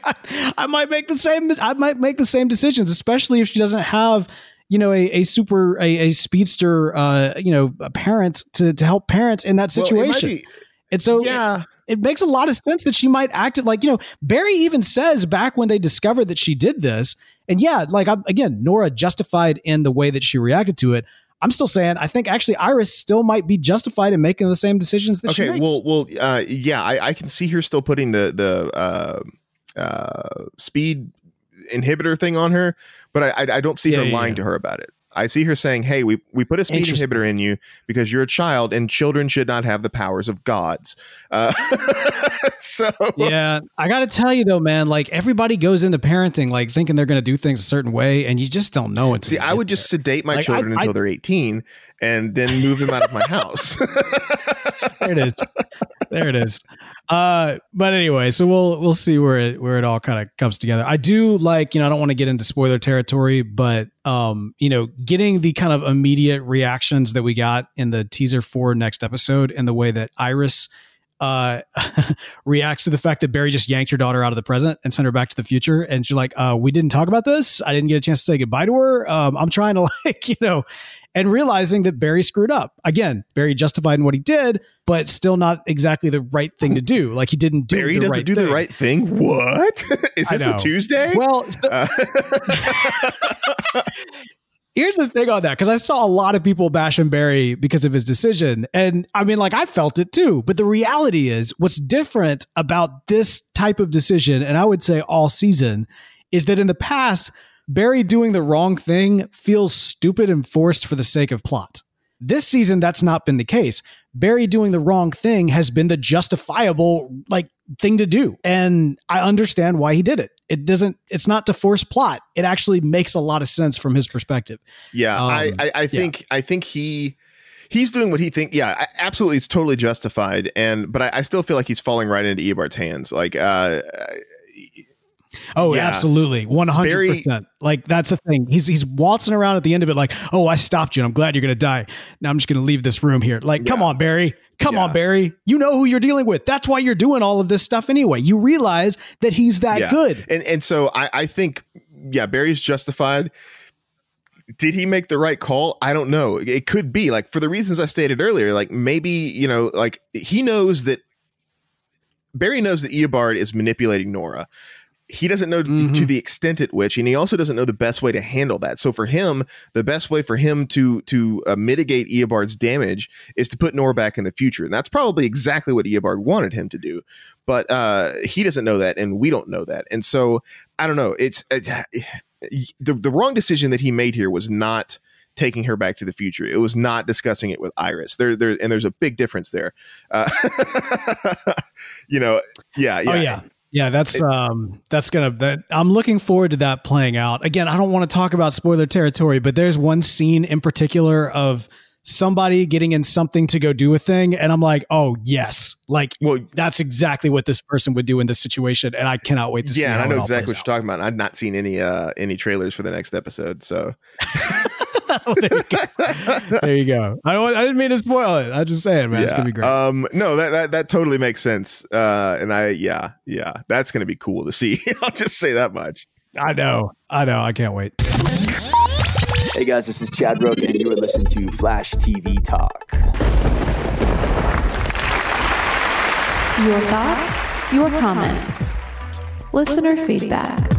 I might make the same. I might make the same decisions, especially if she doesn't have you know a, a super a, a speedster uh you know a parent to to help parents in that Well, it situation. be- and so yeah it makes a lot of sense that she might act it like you know barry even says back when they discovered that she did this and yeah like I'm, again nora justified in the way that she reacted to it i'm still saying i think actually iris still might be justified in making the same decisions that she okay makes. well well uh yeah I, I can see her still putting the the uh uh speed inhibitor thing on her but i i, I don't see Yeah, her yeah, lying to her about it I see her saying, "Hey, we we put a speed inhibitor in you because you're a child, and children should not have the powers of gods." Uh, so yeah i gotta tell you though man like everybody goes into parenting like thinking they're gonna do things a certain way and you just don't know it See, I would just sedate my Like, children I- until I- they're 18 and then move them out of my house. there it is. There it is. Uh, but anyway, so we'll we'll see where it where it all kind of comes together. I do like, you know, I don't want to get into spoiler territory, but um, you know, getting the kind of immediate reactions that we got in the teaser for next episode and the way that Iris uh reacts to the fact that Barry just yanked her daughter out of the present and sent her back to the future and she's like uh we didn't talk about this I didn't get a chance to say goodbye to her um I'm trying to like you know and realizing that Barry screwed up again Barry justified in what he did but still not exactly the right thing to do like he didn't do Barry the doesn't right do thing. the right thing. What is this a. Tuesday? well so- Uh, Here's the thing on that, because I saw a lot of people bashing Barry because of his decision. And I mean, like, I felt it too. But the reality is, what's different about this type of decision, and I would say all season, is that in the past, Barry doing the wrong thing feels stupid and forced for the sake of plot. This season, that's not been the case. Barry doing the wrong thing has been the justifiable, like, thing to do. And I understand why he did it. It doesn't, it's not to force plot. It actually makes a lot of sense from his perspective. Yeah, I, Um, I, I think I think he he's doing what he think. Yeah, I- absolutely, it's totally justified. And but I, I still feel like he's falling right into Eobard's hands. Like, uh, Oh, Yeah. absolutely. 100%. like that's the thing. He's he's waltzing around at the end of it like, "Oh, I stopped you and I'm glad you're going to die. Now I'm just going to leave this room here." Like, come on, Barry. Come Yeah. on, Barry. You know who you're dealing with. That's why you're doing all of this stuff anyway. You realize that he's that Yeah. good. and and so I, I think yeah, Barry's justified. Did he make the right call? I don't know. It could be like for the reasons I stated earlier. Like maybe you know, like he knows that Barry knows that Eobard is manipulating Nora. He doesn't know to Mhm. the extent at which, and he also doesn't know the best way to handle that. So for him, the best way for him to to uh, mitigate Eobard's damage is to put Nora back in the future, and that's probably exactly what Eobard wanted him to do. But uh, he doesn't know that, and we don't know that, and so I don't know. It's, it's the the wrong decision that he made here was not taking her back to the future. It was not discussing it with Iris. There, there, and there's a big difference there. Uh, you know, yeah, yeah, Oh yeah. Yeah, that's um that's gonna that I'm looking forward to that playing out. Again, I don't want to talk about spoiler territory, but there's one scene in particular of somebody getting in something to go do a thing, and I'm like, oh yes, like Well, that's exactly what this person would do in this situation, and I cannot wait to see. yeah, and I know exactly what you're talking about. I've not seen any uh any trailers for the next episode, so out. there, you go. there you go. I don't. I didn't mean to spoil it. I'm just saying, man, it's gonna be great. Um, no, that, that that totally makes sense. Uh, and I, yeah, yeah, that's gonna be cool to see. I'll just say that much. I know. I know. I can't wait. Hey guys, this is Chad Rook, and you are listening to Flash TV Talk. Your thoughts, your comments, listener feedback.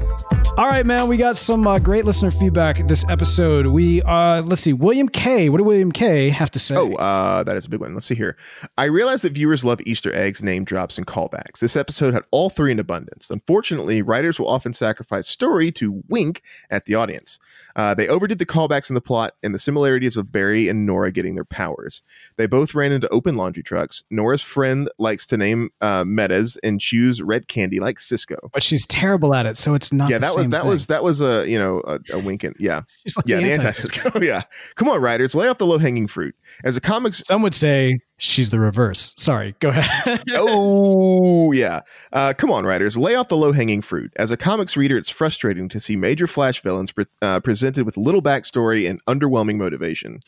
All right, man. We got some uh, great listener feedback this episode. We uh, let's see. William K. What did William K. have to say? Oh, uh, that is a big one. Let's see here. I realize that viewers love Easter eggs, name drops, and callbacks. This episode had all three in abundance. Unfortunately, writers will often sacrifice story to wink at the audience. Uh, they overdid the callbacks in the plot and the similarities of Barry and Nora getting their powers. They both ran into open laundry trucks. Nora's friend likes to name uh, metas and choose red candy like Cisco. but she's terrible at it, so it's not. yeah, that was that thing. was that was a you know a, a wink and yeah She's like yeah the anti- anti-Cisco yeah. Come on, writers, lay off the low hanging fruit. As a comics Some would say she's the reverse. Sorry, go ahead. oh yeah. Uh, come on writers. Lay off the low-hanging fruit. As a comics reader it's frustrating to see major flash villains pre- uh, presented with little backstory and underwhelming motivation.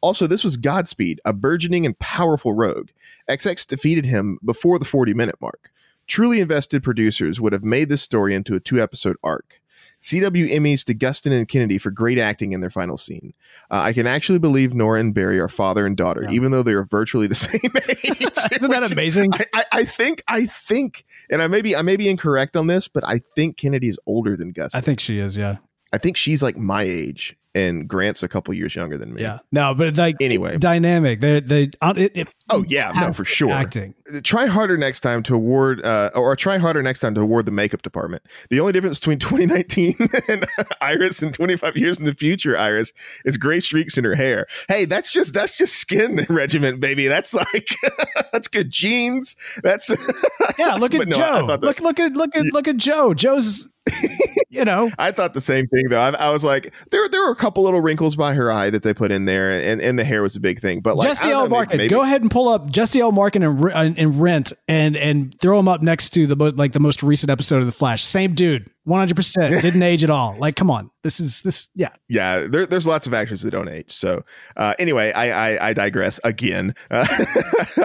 Also this was godspeed a burgeoning and powerful rogue. XS defeated him before the 40 minute mark. Truly invested producers would have made this story into a two episode arc CW Emmys to Gustin and Kennedy for great acting in their final scene. Uh, I can actually believe Nora and Barry are father and daughter, Yeah. even though they are virtually the same age. Isn't that amazing? I, I, I think I think, and I may be I may be incorrect on this, but I think Kennedy is older than Gus. I think she is. Yeah. I think she's like my age, and Grant's a couple years younger than me. Yeah. No, but like Anyway. dynamic. They they it, it, Oh yeah, no, for sure. acting. Try harder next time to award, uh, or try harder next time to award the makeup department. The only difference between 2019 and Iris and 25 years in the future, Iris, is gray streaks in her hair. Hey, that's just that's just skin regiment, baby. That's like that's good genes. That's Yeah, look at no, Joe. that- look look at look at look at Joe. Joe's you know, I thought the same thing though. I, I, was like, there there were a couple little wrinkles by her eye that they put in there, and, and the hair was a big thing. But like, Jesse L. Martin, maybe, go ahead and pull up Jesse L. Martin and, and Rent, and and throw him up next to the like the most recent episode of The Flash. Same dude, one hundred percent, didn't age at all. Like, come on, this is this, yeah, yeah. There, there's lots of actors that don't age. So uh, anyway, I, I, I digress again. Uh,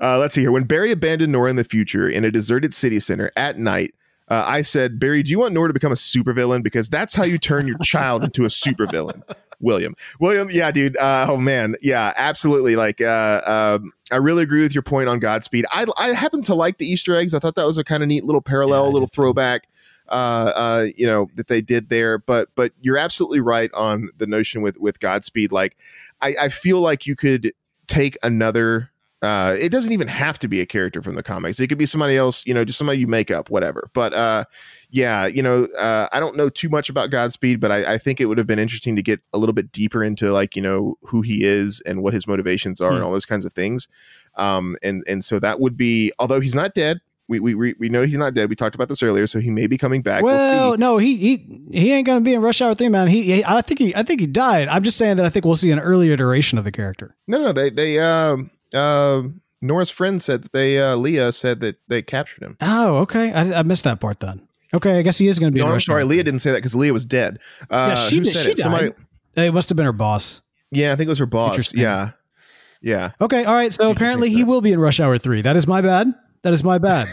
uh, let's see here. When Barry abandoned Nora in the future in a deserted city center at night uh, I said, Barry, do you want Nora to become a supervillain? Because that's how you turn your child into a supervillain. William, William, yeah, dude. Uh, oh man, yeah, absolutely. Like, uh, um, I really agree with your point on Godspeed. I, I happen to like the Easter eggs. I thought that was a kind of neat little parallel, yeah, little throwback. Uh, uh, you know that they did there, but but you're absolutely right on the notion with with Godspeed. Like, I, I feel like you could take another uh, it doesn't even have to be a character from the comics. It could be somebody else, you know, just somebody you make up, whatever. But uh, yeah, you know, uh, I don't know too much about Godspeed, but I, I, think it would have been interesting to get a little bit deeper into like you know who he is and what his motivations are and hmm. all those kinds of things. Um, and and so that would be, although he's not dead. We, we, we know he's not dead. We talked about this earlier, so he may be coming back. Well, we'll no, he he he ain't gonna be in Rush Hour Three, man. He, he, I think he I think he died. I'm just saying that I think we'll see an early iteration of the character. No, no, they they um uh, Nora's friend said that they uh, Lia said that they captured him. Oh, okay. I, I missed that part then. Okay, I guess he is going to be. No, I'm sorry. Lia didn't say that because Lia was dead. Uh, yeah, she, who said she it? Died. Somebody. It must have been her boss. Yeah, I think it was her boss. Yeah, yeah. Okay, all right. So apparently he will be in Rush Hour Three. That is my bad. That is my bad.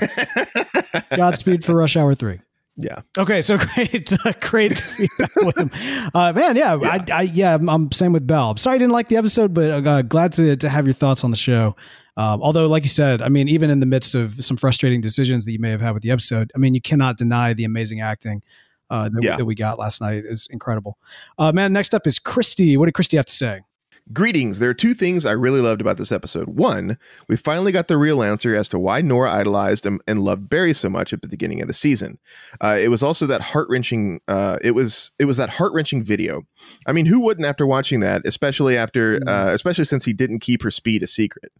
Godspeed for Rush Hour Three. Yeah. Okay. So great, uh, great feedback with him. Uh, man, yeah, yeah. I, I, yeah, I'm, I'm same with Bell. Sorry I didn't like the episode, but uh, glad to to have your thoughts on the show. Um, although, like you said, I mean, even in the midst of some frustrating decisions that you may have had with the episode, I mean, you cannot deny the amazing acting uh, that, yeah. that, we got last night is incredible. Uh, man, next up is Christy. What did Christy have to say? Greetings. There are two things I really loved about this episode. One, we finally got the real answer as to why Nora idolized and, and loved Barry so much at the beginning of the season. Uh, it was also that heart wrenching. Uh, it was it was that heart wrenching video. I mean, who wouldn't after watching that, especially after, mm-hmm. uh, especially since he didn't keep her speed a secret.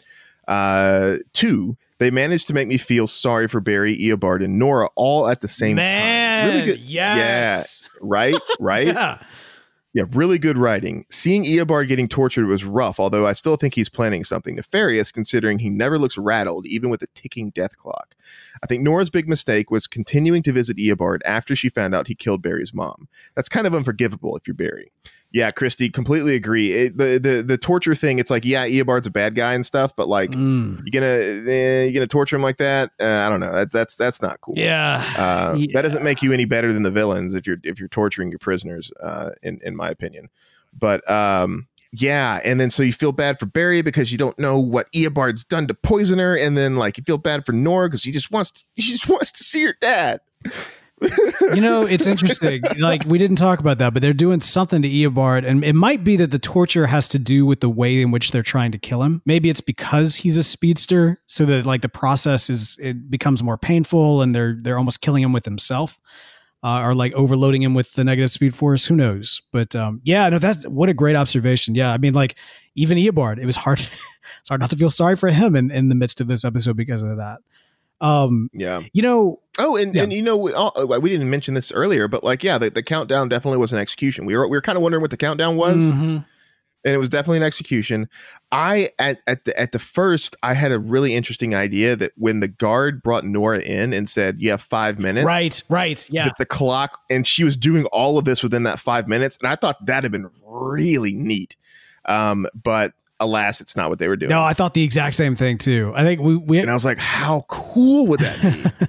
Uh, two, they managed to make me feel sorry for Barry, Eobard, and Nora all at the same Man, time. Really good. Yes. Yeah. Right. Right. yeah. Yeah, really good writing. Seeing Eobard getting tortured was rough, although I still think he's planning something nefarious considering he never looks rattled, even with a ticking death clock. I think Nora's big mistake was continuing to visit Eobard after she found out he killed Barry's mom. That's kind of unforgivable if you're Barry. Yeah, Christy, completely agree. It, the the the torture thing, it's like, yeah, Eobard's a bad guy and stuff, but like, mm. you gonna eh, you gonna torture him like that? Uh, I don't know. That's that's that's not cool. Yeah. Uh, yeah. that doesn't make you any better than the villains if you're if you're torturing your prisoners. Uh, in in my opinion, but um, yeah, and then so you feel bad for Barry because you don't know what Eobard's done to poison her, and then like you feel bad for Nora because she just wants to, she just wants to see her dad you know, it's interesting. Like we didn't talk about that, but they're doing something to Eobard, and it might be that the torture has to do with the way in which they're trying to kill him. Maybe it's because he's a speedster, so that like the process is it becomes more painful, and they're they're almost killing him with himself. Uh, or like overloading him with the negative speed force. Who knows? But um, yeah, no, that's what a great observation. Yeah, I mean, like even Eobard, it was hard. it's hard not to feel sorry for him in, in the midst of this episode because of that. Um, yeah, you know. Oh, and, yeah. and you know, we, uh, we, didn't mention this earlier, but like, yeah, the, the countdown definitely was an execution. We were we were kind of wondering what the countdown was. Mm-hmm. And it was definitely an execution. I at at the at the first, I had a really interesting idea that when the guard brought Nora in and said, "You have five minutes," right, right, yeah, the clock, and she was doing all of this within that five minutes, and I thought that had been really neat. Um, but alas, it's not what they were doing. No, I thought the exact same thing too. I think we, we and I was like, how cool would that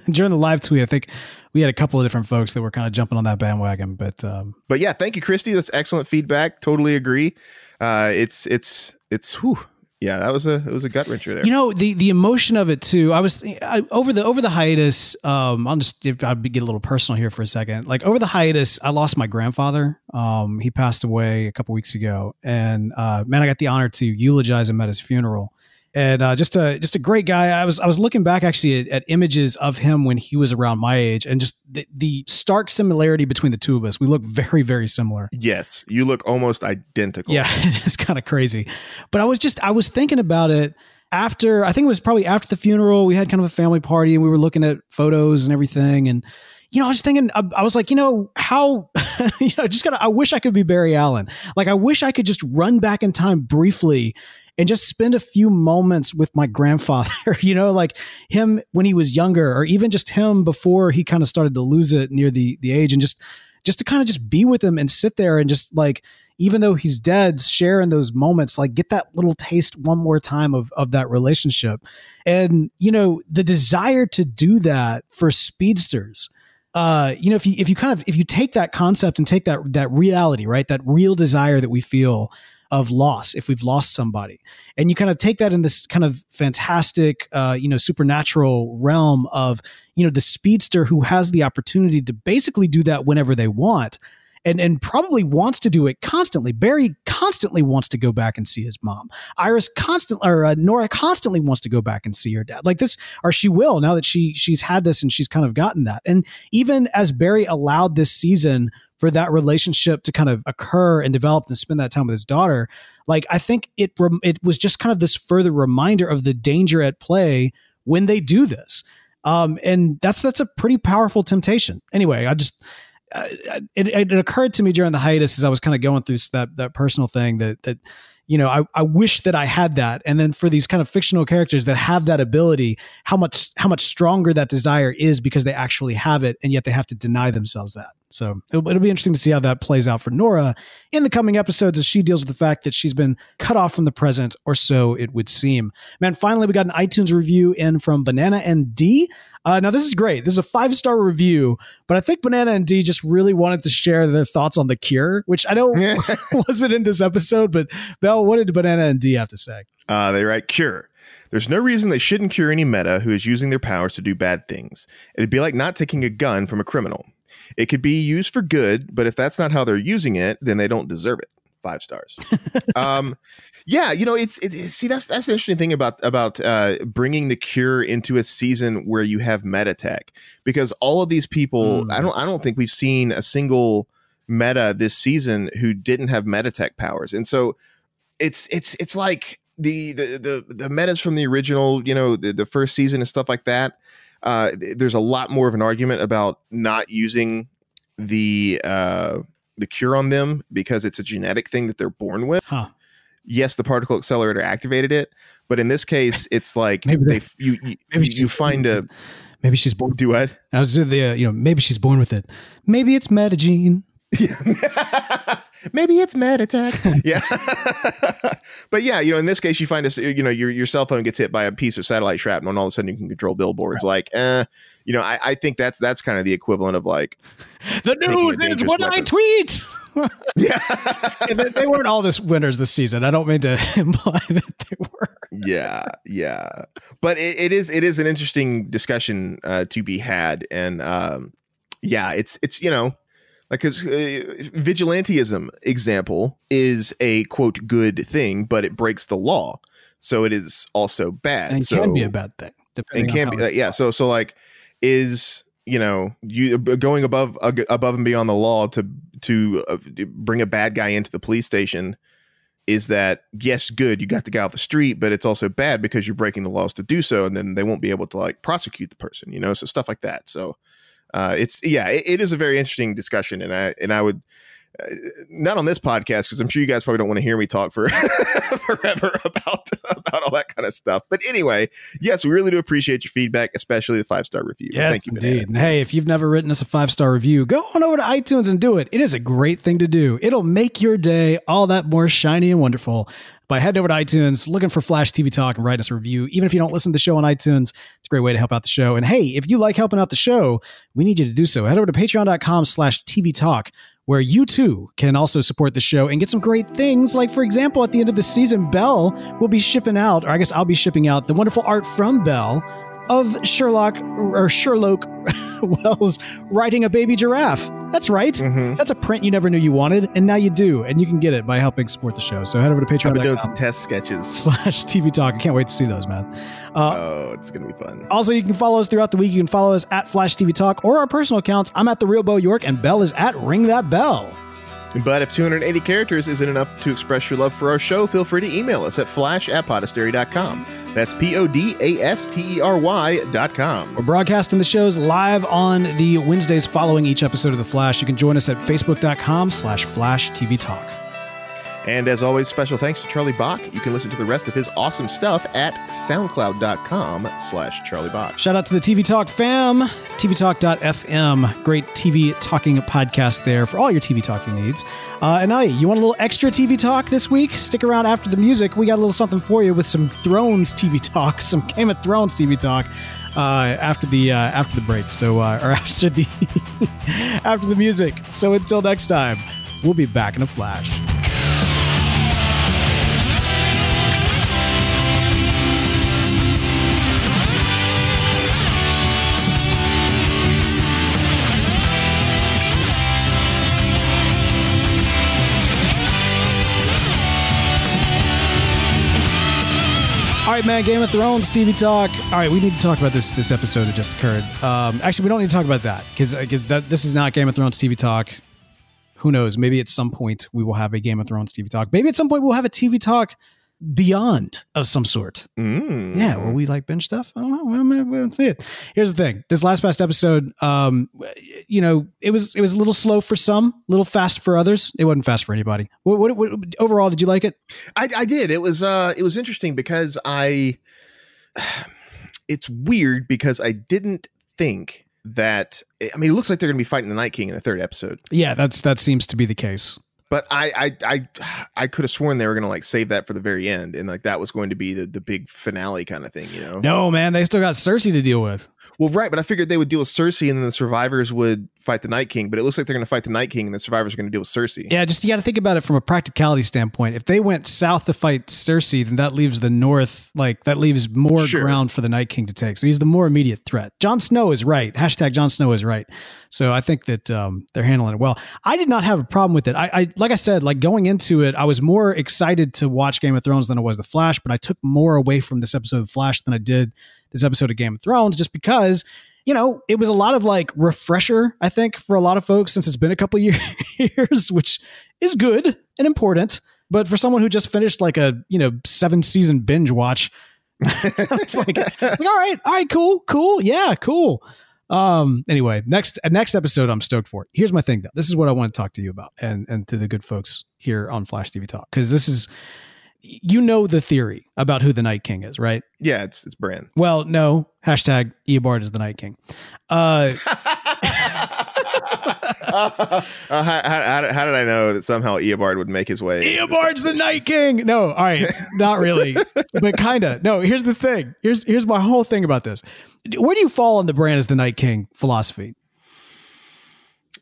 be? During the live tweet, I think we had a couple of different folks that were kind of jumping on that bandwagon. But um, but yeah, thank you, Christy. That's excellent feedback. Totally agree. Uh, it's it's it's whew, yeah, that was a it was a gut wrencher there. You know the the emotion of it too. I was I, over the over the hiatus. Um, I'll just I'll get a little personal here for a second. Like over the hiatus, I lost my grandfather. Um, he passed away a couple weeks ago, and uh, man, I got the honor to eulogize him at his funeral and uh, just a just a great guy. I was I was looking back actually at, at, images of him when he was around my age, and just the, the, stark similarity between the two of us. We look very very similar. Yes, you look almost identical. Yeah, it is kind of crazy. But I was just I was thinking about it after. I think it was probably after the funeral. We had kind of a family party, and we were looking at photos and everything, and you know, I was thinking, I, I was like, you know, how, you know, just gotta, I wish I could be Barry Allen. Like, I wish I could just run back in time briefly and just spend a few moments with my grandfather, you know, like him when he was younger, or even just him before he kind of started to lose it near the the age, and just just to kind of just be with him and sit there and just like even though he's dead, share in those moments, like get that little taste one more time of of that relationship. And you know, the desire to do that for speedsters. Uh, you know, if you if you kind of if you take that concept and take that that reality, right, that real desire that we feel of loss if we've lost somebody and you kind of take that in this kind of fantastic uh, you know supernatural realm of you know the speedster who has the opportunity to basically do that whenever they want and and probably wants to do it constantly. Barry constantly wants to go back and see his mom. Iris constantly or uh, Nora constantly wants to go back and see her dad. Like this, or she will now that she she's had this and she's kind of gotten that. And even as Barry allowed this season for that relationship to kind of occur and develop and spend that time with his daughter, like I think it it was just kind of this further reminder of the danger at play when they do this. Um, and that's that's a pretty powerful temptation. Anyway, I just it, it, occurred to me during the hiatus as I was kind of going through that that personal thing that that you know I, I wish that I had that and then for these kind of fictional characters that have that ability how much how much stronger that desire is because they actually have it and yet they have to deny themselves that so it'll, it'll, be interesting to see how that plays out for Nora in the coming episodes as she deals with the fact that she's been cut off from the present, or so it would seem. Man, finally, we got an iTunes review in from Banana and D. Uh, now, this is great. This is a five star review, but I think Banana and D just really wanted to share their thoughts on The Cure, which I know wasn't in this episode, but Bell, what did Banana and D have to say? Uh, they write Cure. There's no reason they shouldn't cure any meta who is using their powers to do bad things. It'd be like not taking a gun from a criminal. It could be used for good, but if that's not how they're using it, then they don't deserve it. Five stars. um, yeah, you know, it's it, see that's that's the interesting thing about about uh, bringing the cure into a season where you have meta tech because all of these people, mm. I don't I don't think we've seen a single meta this season who didn't have meta tech powers, and so it's it's it's like the the the, the metas from the original, you know, the, the first season and stuff like that uh, there's a lot more of an argument about not using the uh, the cure on them because it's a genetic thing that they're born with. Huh. Yes, the particle accelerator activated it, but in this case, it's like maybe they, you you, maybe you find a maybe she's born. Do what? I was the uh, you know maybe she's born with it. Maybe it's metagene. Yeah. Maybe it's meta tech. yeah. but yeah, you know, in this case, you find a, you know, your, your cell phone gets hit by a piece of satellite shrapnel and all of a sudden you can control billboards. Right. Like, eh, you know, I, I think that's, that's kind of the equivalent of like the news is what weapon. I tweet. yeah. they, they, weren't all this winners this season. I don't mean to imply that they were. yeah. Yeah. But it, it is, it is an interesting discussion uh, to be had. And, um, yeah, it's, it's, you know, like because uh, vigilantism example is a quote good thing but it breaks the law. So it is also bad. And so, can be a bad thing and can be uh, yeah so so like is you know you uh, going above uh, above and beyond the law to to uh, bring a bad guy into the police station is that yes good you got the guy off the street but it's also bad because you're breaking the laws to do so and then they won't be able to like prosecute the person you know so stuff like that. So uh, it's yeah, it, it is a very interesting discussion, and I and I would not on this podcast because I'm sure you guys probably don't want to hear me talk for forever about about all that kind of stuff. But anyway, yes, we really do appreciate your feedback, especially the five star review. Yes, Thank you, indeed. And hey, if you've never written us a five star review, go on over to iTunes and do it. It is a great thing to do. It'll make your day all that more shiny and wonderful by heading over to iTunes, looking for Flash TV Talk, and write us a review. Even if you don't listen to the show on iTunes, it's a great way to help out the show. And hey, if you like helping out the show, we need you to do so. Head over to patreon.com slash TV Talk, where you too can also support the show and get some great things. Like, for example, at the end of the season, Bell will be shipping out, or I guess I'll be shipping out the wonderful art from Bell of Sherloque or Sherloque Wells riding a baby giraffe. That's right. Mm-hmm. That's a print you never knew you wanted, and now you do, and you can get it by helping support the show. So head over to Patreon. I've been doing some test sketches slash TV Talk. I can't wait to see those, man. Uh, oh, it's gonna be fun. Also, you can follow us throughout the week. You can follow us at Flash TV Talk or our personal accounts. I'm at the Real Bo York, and Bell is at Ring That Bell. But if 280 characters isn't enough to express your love for our show, feel free to email us at flash at podastery.com. That's P O D A S T E R Y dot com. We're broadcasting the shows live on the Wednesdays following each episode of The Flash. You can join us at facebook.com slash flash TV talk. And as always, special thanks to Charlie Bach. You can listen to the rest of his awesome stuff at soundcloud.com slash Charlie Bach. Shout out to the TV Talk fam, tvtalk.fm. Great TV talking podcast there for all your TV talking needs. Uh, and I, you want a little extra TV talk this week? Stick around after the music. We got a little something for you with some Thrones TV talk, some Game of Thrones TV talk. Uh, after the uh, after the break, so uh, or after the after the music. So until next time, we'll be back in a flash. Right, man. Game of Thrones TV talk. All right, we need to talk about this this episode that just occurred. Um, actually, we don't need to talk about that because because that this is not Game of Thrones TV talk. Who knows? Maybe at some point we will have a Game of Thrones TV talk. Maybe at some point we'll have a TV talk beyond of some sort. Mm. Yeah, will we like binge stuff? I don't know. We don't- we don't see it. Here's the thing: this last past episode, um, you know, it was it was a little slow for some, a little fast for others. It wasn't fast for anybody. What, what, what overall did you like it? I, I did. It was uh it was interesting because I it's weird because I didn't think that I mean it looks like they're gonna be fighting the Night King in the third episode. Yeah, that's that seems to be the case. But I I I, I could have sworn they were gonna like save that for the very end and like that was going to be the, the big finale kind of thing, you know? No, man, they still got Cersei to deal with. Well, right, but I figured they would deal with Cersei and then the survivors would fight the Night King, but it looks like they're gonna fight the Night King and the survivors are gonna deal with Cersei. Yeah, just you got to think about it from a practicality standpoint. If they went south to fight Cersei, then that leaves the north like that leaves more Sure. ground for the Night King to take. So he's the more immediate threat. Jon Snow is right. Hashtag Jon Snow is right. So I think that um, they're handling it well. I did not have a problem with it. I, I like I said, like going into it, I was more excited to watch Game of Thrones than I was The Flash, but I took more away from this episode of The Flash than I did this episode of Game of Thrones, just because you know, it was a lot of like refresher, I think, for a lot of folks since it's been a couple years, which is good and important. But for someone who just finished like a, you know, seven season binge watch, it's like, it's like, all right, all right, cool, cool. Yeah, cool. Um, anyway, next next episode I'm stoked for. Here's my thing though. This is what I want to talk to you about and and to the good folks here on Flash TV Talk. Because this is you know the theory about who the Night King is, right? Yeah, it's it's Bran. Well, no. Hashtag Eobard is the Night King. Uh, uh, how, how, how did- I know that somehow Eobard would make his way? Eobard's the Night King. No, all right, not really, but kinda. No, here's the thing. Here's here's my whole thing about this. Where do you fall on the Bran as the Night King philosophy?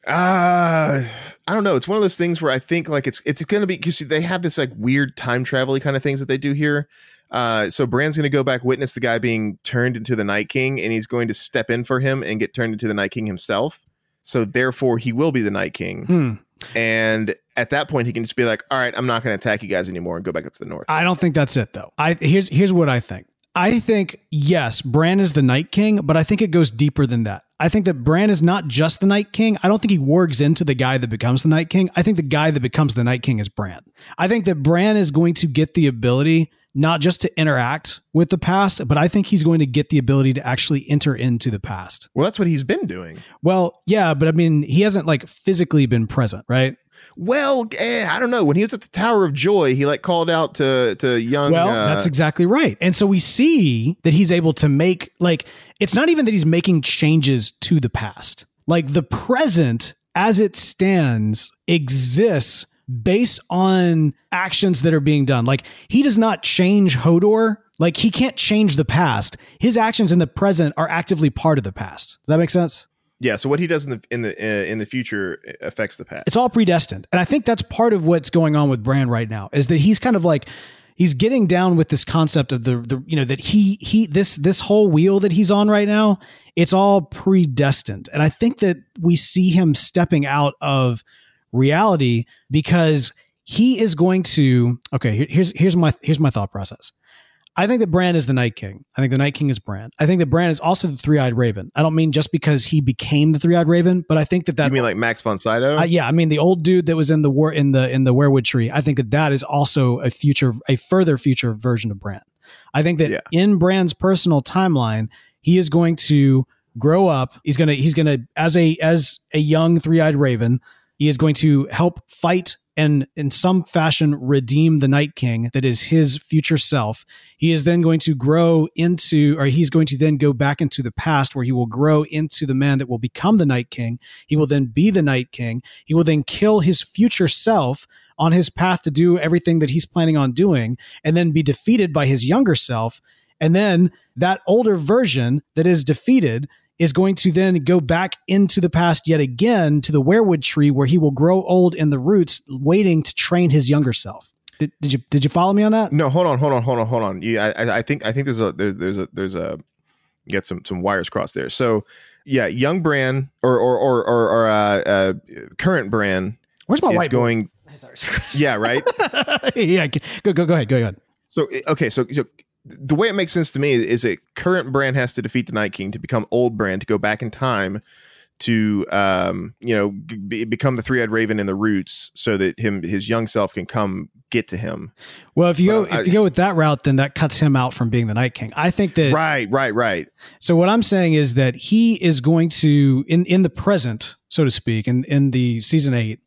Uh I don't know. It's one of those things where I think like it's it's going to be because they have this like weird time travel kind of things that they do here. Uh, so Bran's going to go back, witness the guy being turned into the Night King, and he's going to step in for him and get turned into the Night King himself. So therefore, he will be the Night King. Hmm. And at that point, he can just be like, "All right, I'm not going to attack you guys anymore," and go back up to the north. I don't think that's it though. I here's here's what I think. I think yes, Bran is the Night King, but I think it goes deeper than that. I think that Bran is not just the Night King. I don't think he wargs into the guy that becomes the Night King. I think the guy that becomes the Night King is Bran. I think that Bran is going to get the ability not just to interact with the past, but I think he's going to get the ability to actually enter into the past. Well, that's what he's been doing. Well, yeah, but I mean, he hasn't like physically been present, right? Well, eh, I don't know. When he was at the Tower of Joy, he like called out to to young. Well, uh, that's exactly right. And so we see that he's able to make like it's not even that he's making changes to the past. Like the present as it stands exists based on actions that are being done. Like he does not change Hodor. Like he can't change the past. His actions in the present are actively part of the past. Does that make sense? yeah. So what he does in the in the uh, in the future affects the past. It's all predestined. And I think that's part of what's going on with Bran right now is that he's kind of like he's getting down with this concept of the the you know that he he this this whole wheel that he's on right now, it's all predestined. And I think that we see him stepping out of reality because he is going to okay, here's here's my here's my thought process. I think that Bran is the Night King. I think the Night King is Bran. I think that Bran is also the Three Eyed Raven. I don't mean just because he became the Three Eyed Raven, but I think that that you mean like Max von Sydow? uh, yeah, I mean the old dude that was in the war in the in the weirwood tree. I think that that is also a future, a further future version of Bran. I think that Yeah. in Bran's personal timeline, he is going to grow up. He's gonna he's gonna as a as a young three eyed raven, he is going to help fight and in some fashion redeem the Night King that is his future self. He is then going to grow into, or he's going to then go back into the past where he will grow into the man that will become the Night King. He will then be the Night King. He will then kill his future self on his path to do everything that he's planning on doing and then be defeated by his younger self. And then that older version that is defeated is going to then go back into the past yet again to the weirwood tree where he will grow old in the roots, waiting to train his younger self. Did, did you did you follow me on that? No, hold on, hold on, hold on, hold on. Yeah, I, I- I think I think there's a there's there's a there's a get some some wires crossed there. So yeah, young Bran or or or or, or uh, uh, current Bran. Where's my is white going. Yeah, right. yeah, go go go ahead, go ahead. So okay, so, so the way it makes sense to me is that current Bran has to defeat the Night King to become old Bran to go back in time to um you know be, become the three-eyed raven in the roots so that him his young self can come get to him Well, if you go I- if you go with that route, then that cuts him out from being the Night King. I think that right right right So what I'm saying is that he is going to in in the present, so to speak, in in the season eight,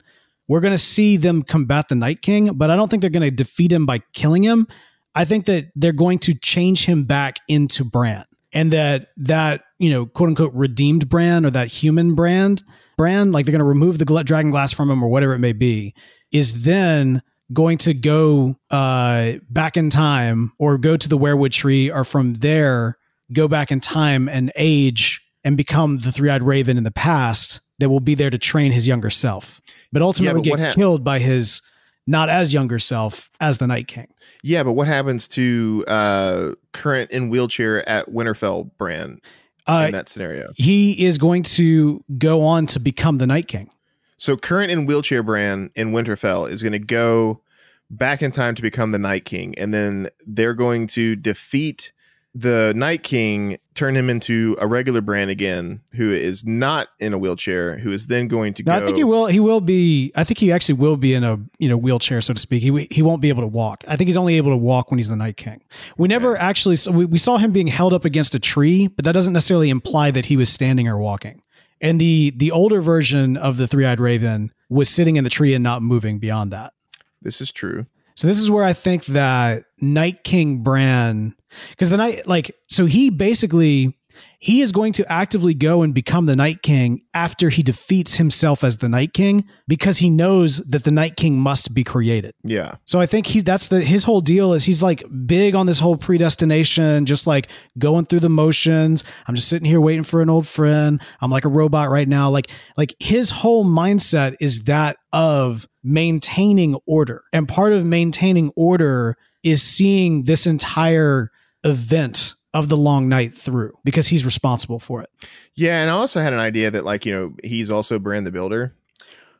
we're going to see them combat the Night King, but I don't think they're going to defeat him by killing him. I think that they're going to change him back into Bran and that that you know quote unquote redeemed Bran or that human Bran Bran like they're going to remove the dragon glass from him or whatever it may be, is then going to go uh, back in time or go to the weirwood tree or from there go back in time and age and become the three-eyed raven in the past that will be there to train his younger self but ultimately but get killed by his not as younger self as the night king. Yeah but what happens to uh current in wheelchair at winterfell Bran uh, in that scenario? he is going to go on to become the night king. So current in wheelchair Bran in winterfell is going to go back in time to become the night king and then they're going to defeat the night king turn him into a regular Bran again who is not in a wheelchair who is then going to No, go I think he will. He will be. I think he actually will be in a you know wheelchair, so to speak. He he won't be able to walk. I think he's only able to walk when he's the Night King. We never actually. So we, we saw him being held up against a tree, but that doesn't necessarily imply that he was standing or walking. And the the older version of the three eyed raven was sitting in the tree and not moving beyond that. this is true So this is where I think that Night King Bran, because the night, like, so he basically he is going to actively go and become the Night King after he defeats himself as the Night King because he knows that the Night King must be created. yeah So I think he's that's the his whole deal is he's like big on this whole predestination, just like going through the motions. I'm just sitting here waiting for an old friend. I'm like a robot right now. Like like his whole mindset is that of maintaining order. And part of maintaining order is seeing this entire event of the long night through because he's responsible for it. Yeah, and I also had an idea that like you know he's also Bran the Builder,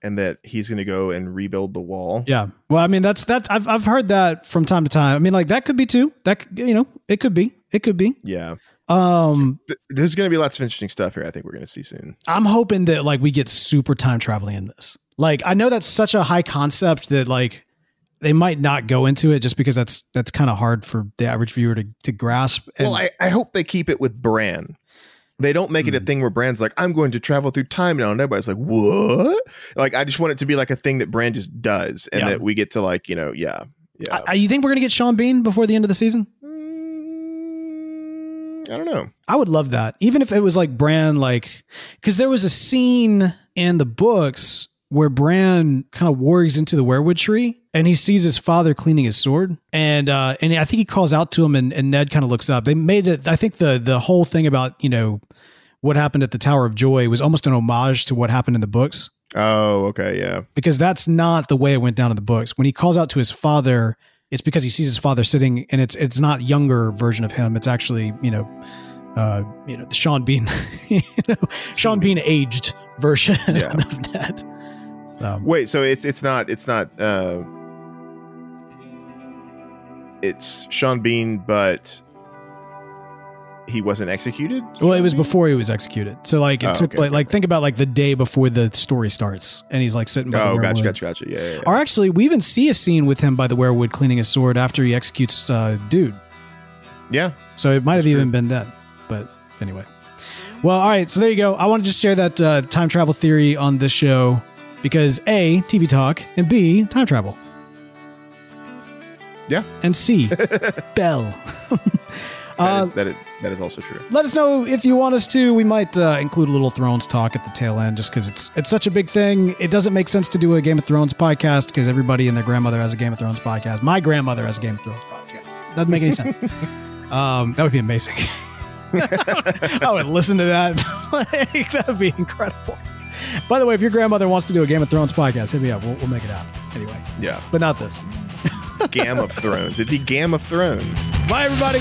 and that he's going to go and rebuild the wall. Yeah. Well, I mean, that's that's I've I've heard that from time to time. I mean, like that could be too. That could- you know, it could be. It could be. Yeah, Um, Th- there's going to be lots of interesting stuff here. I think we're going to see soon. I'm hoping that like we get super time traveling in this. Like, I know that's such a high concept that like they might not go into it just because that's that's kind of hard for the average viewer to to grasp. And, well, I, I hope they keep it with Bran. They don't make it Hmm. a thing where Bran's like, I'm going to travel through time now, and everybody's like, what? Like, I just want it to be like a thing that Bran just does, and Yeah. that we get to like, you know, yeah, yeah. I, you think we're gonna get Sean Bean before the end of the season? Mm, I don't know. I would love that. Even if it was like Bran, like, because there was a scene in the books where Bran kind of wargs into the weirwood tree and he sees his father cleaning his sword. And uh and I think he calls out to him and, and Ned kind of looks up. They made it I think the the whole thing about, you know, what happened at the Tower of Joy was almost an homage to what happened in the books. Oh, okay, yeah. Because that's not the way it went down in the books. When he calls out to his father, it's because he sees his father sitting and it's it's not younger version of him. It's actually, you know, uh, you know, the Sean Bean, you know, Sean Bean aged version Yeah. of Ned. Um, Wait, so it's it's not it's not uh it's Sean Bean, but he wasn't executed. Well, it was before he was executed. So like it Oh, took okay, like, okay. like think about like the day before the story starts, and he's like sitting by the Oh, gotcha, weirwood. gotcha, gotcha. Yeah, yeah, yeah. Or actually, we even see a scene with him by the weirwood cleaning his sword after he executes uh, dude. yeah. So it might have even true. been then. But anyway. Well, all right. So there you go. I want to just share that uh, time travel theory on this show because A, TV talk, and B, time travel. Yeah. And C, Bell. That uh, is, that is that is also true. let us know if you want us to. We might uh, include a little Thrones talk at the tail end, just because it's it's such a big thing. It doesn't make sense to do a Game of Thrones podcast because everybody and their grandmother has a Game of Thrones podcast. My grandmother has a Game of Thrones podcast. Doesn't make any sense. um, that would be amazing. I would listen to that. like, that would be incredible. By the way, if your grandmother wants to do a Game of Thrones podcast, hit me up. We'll, we'll make it happen. Anyway, Yeah. but not this. Game of Thrones. It'd be Game of Thrones. Bye, everybody.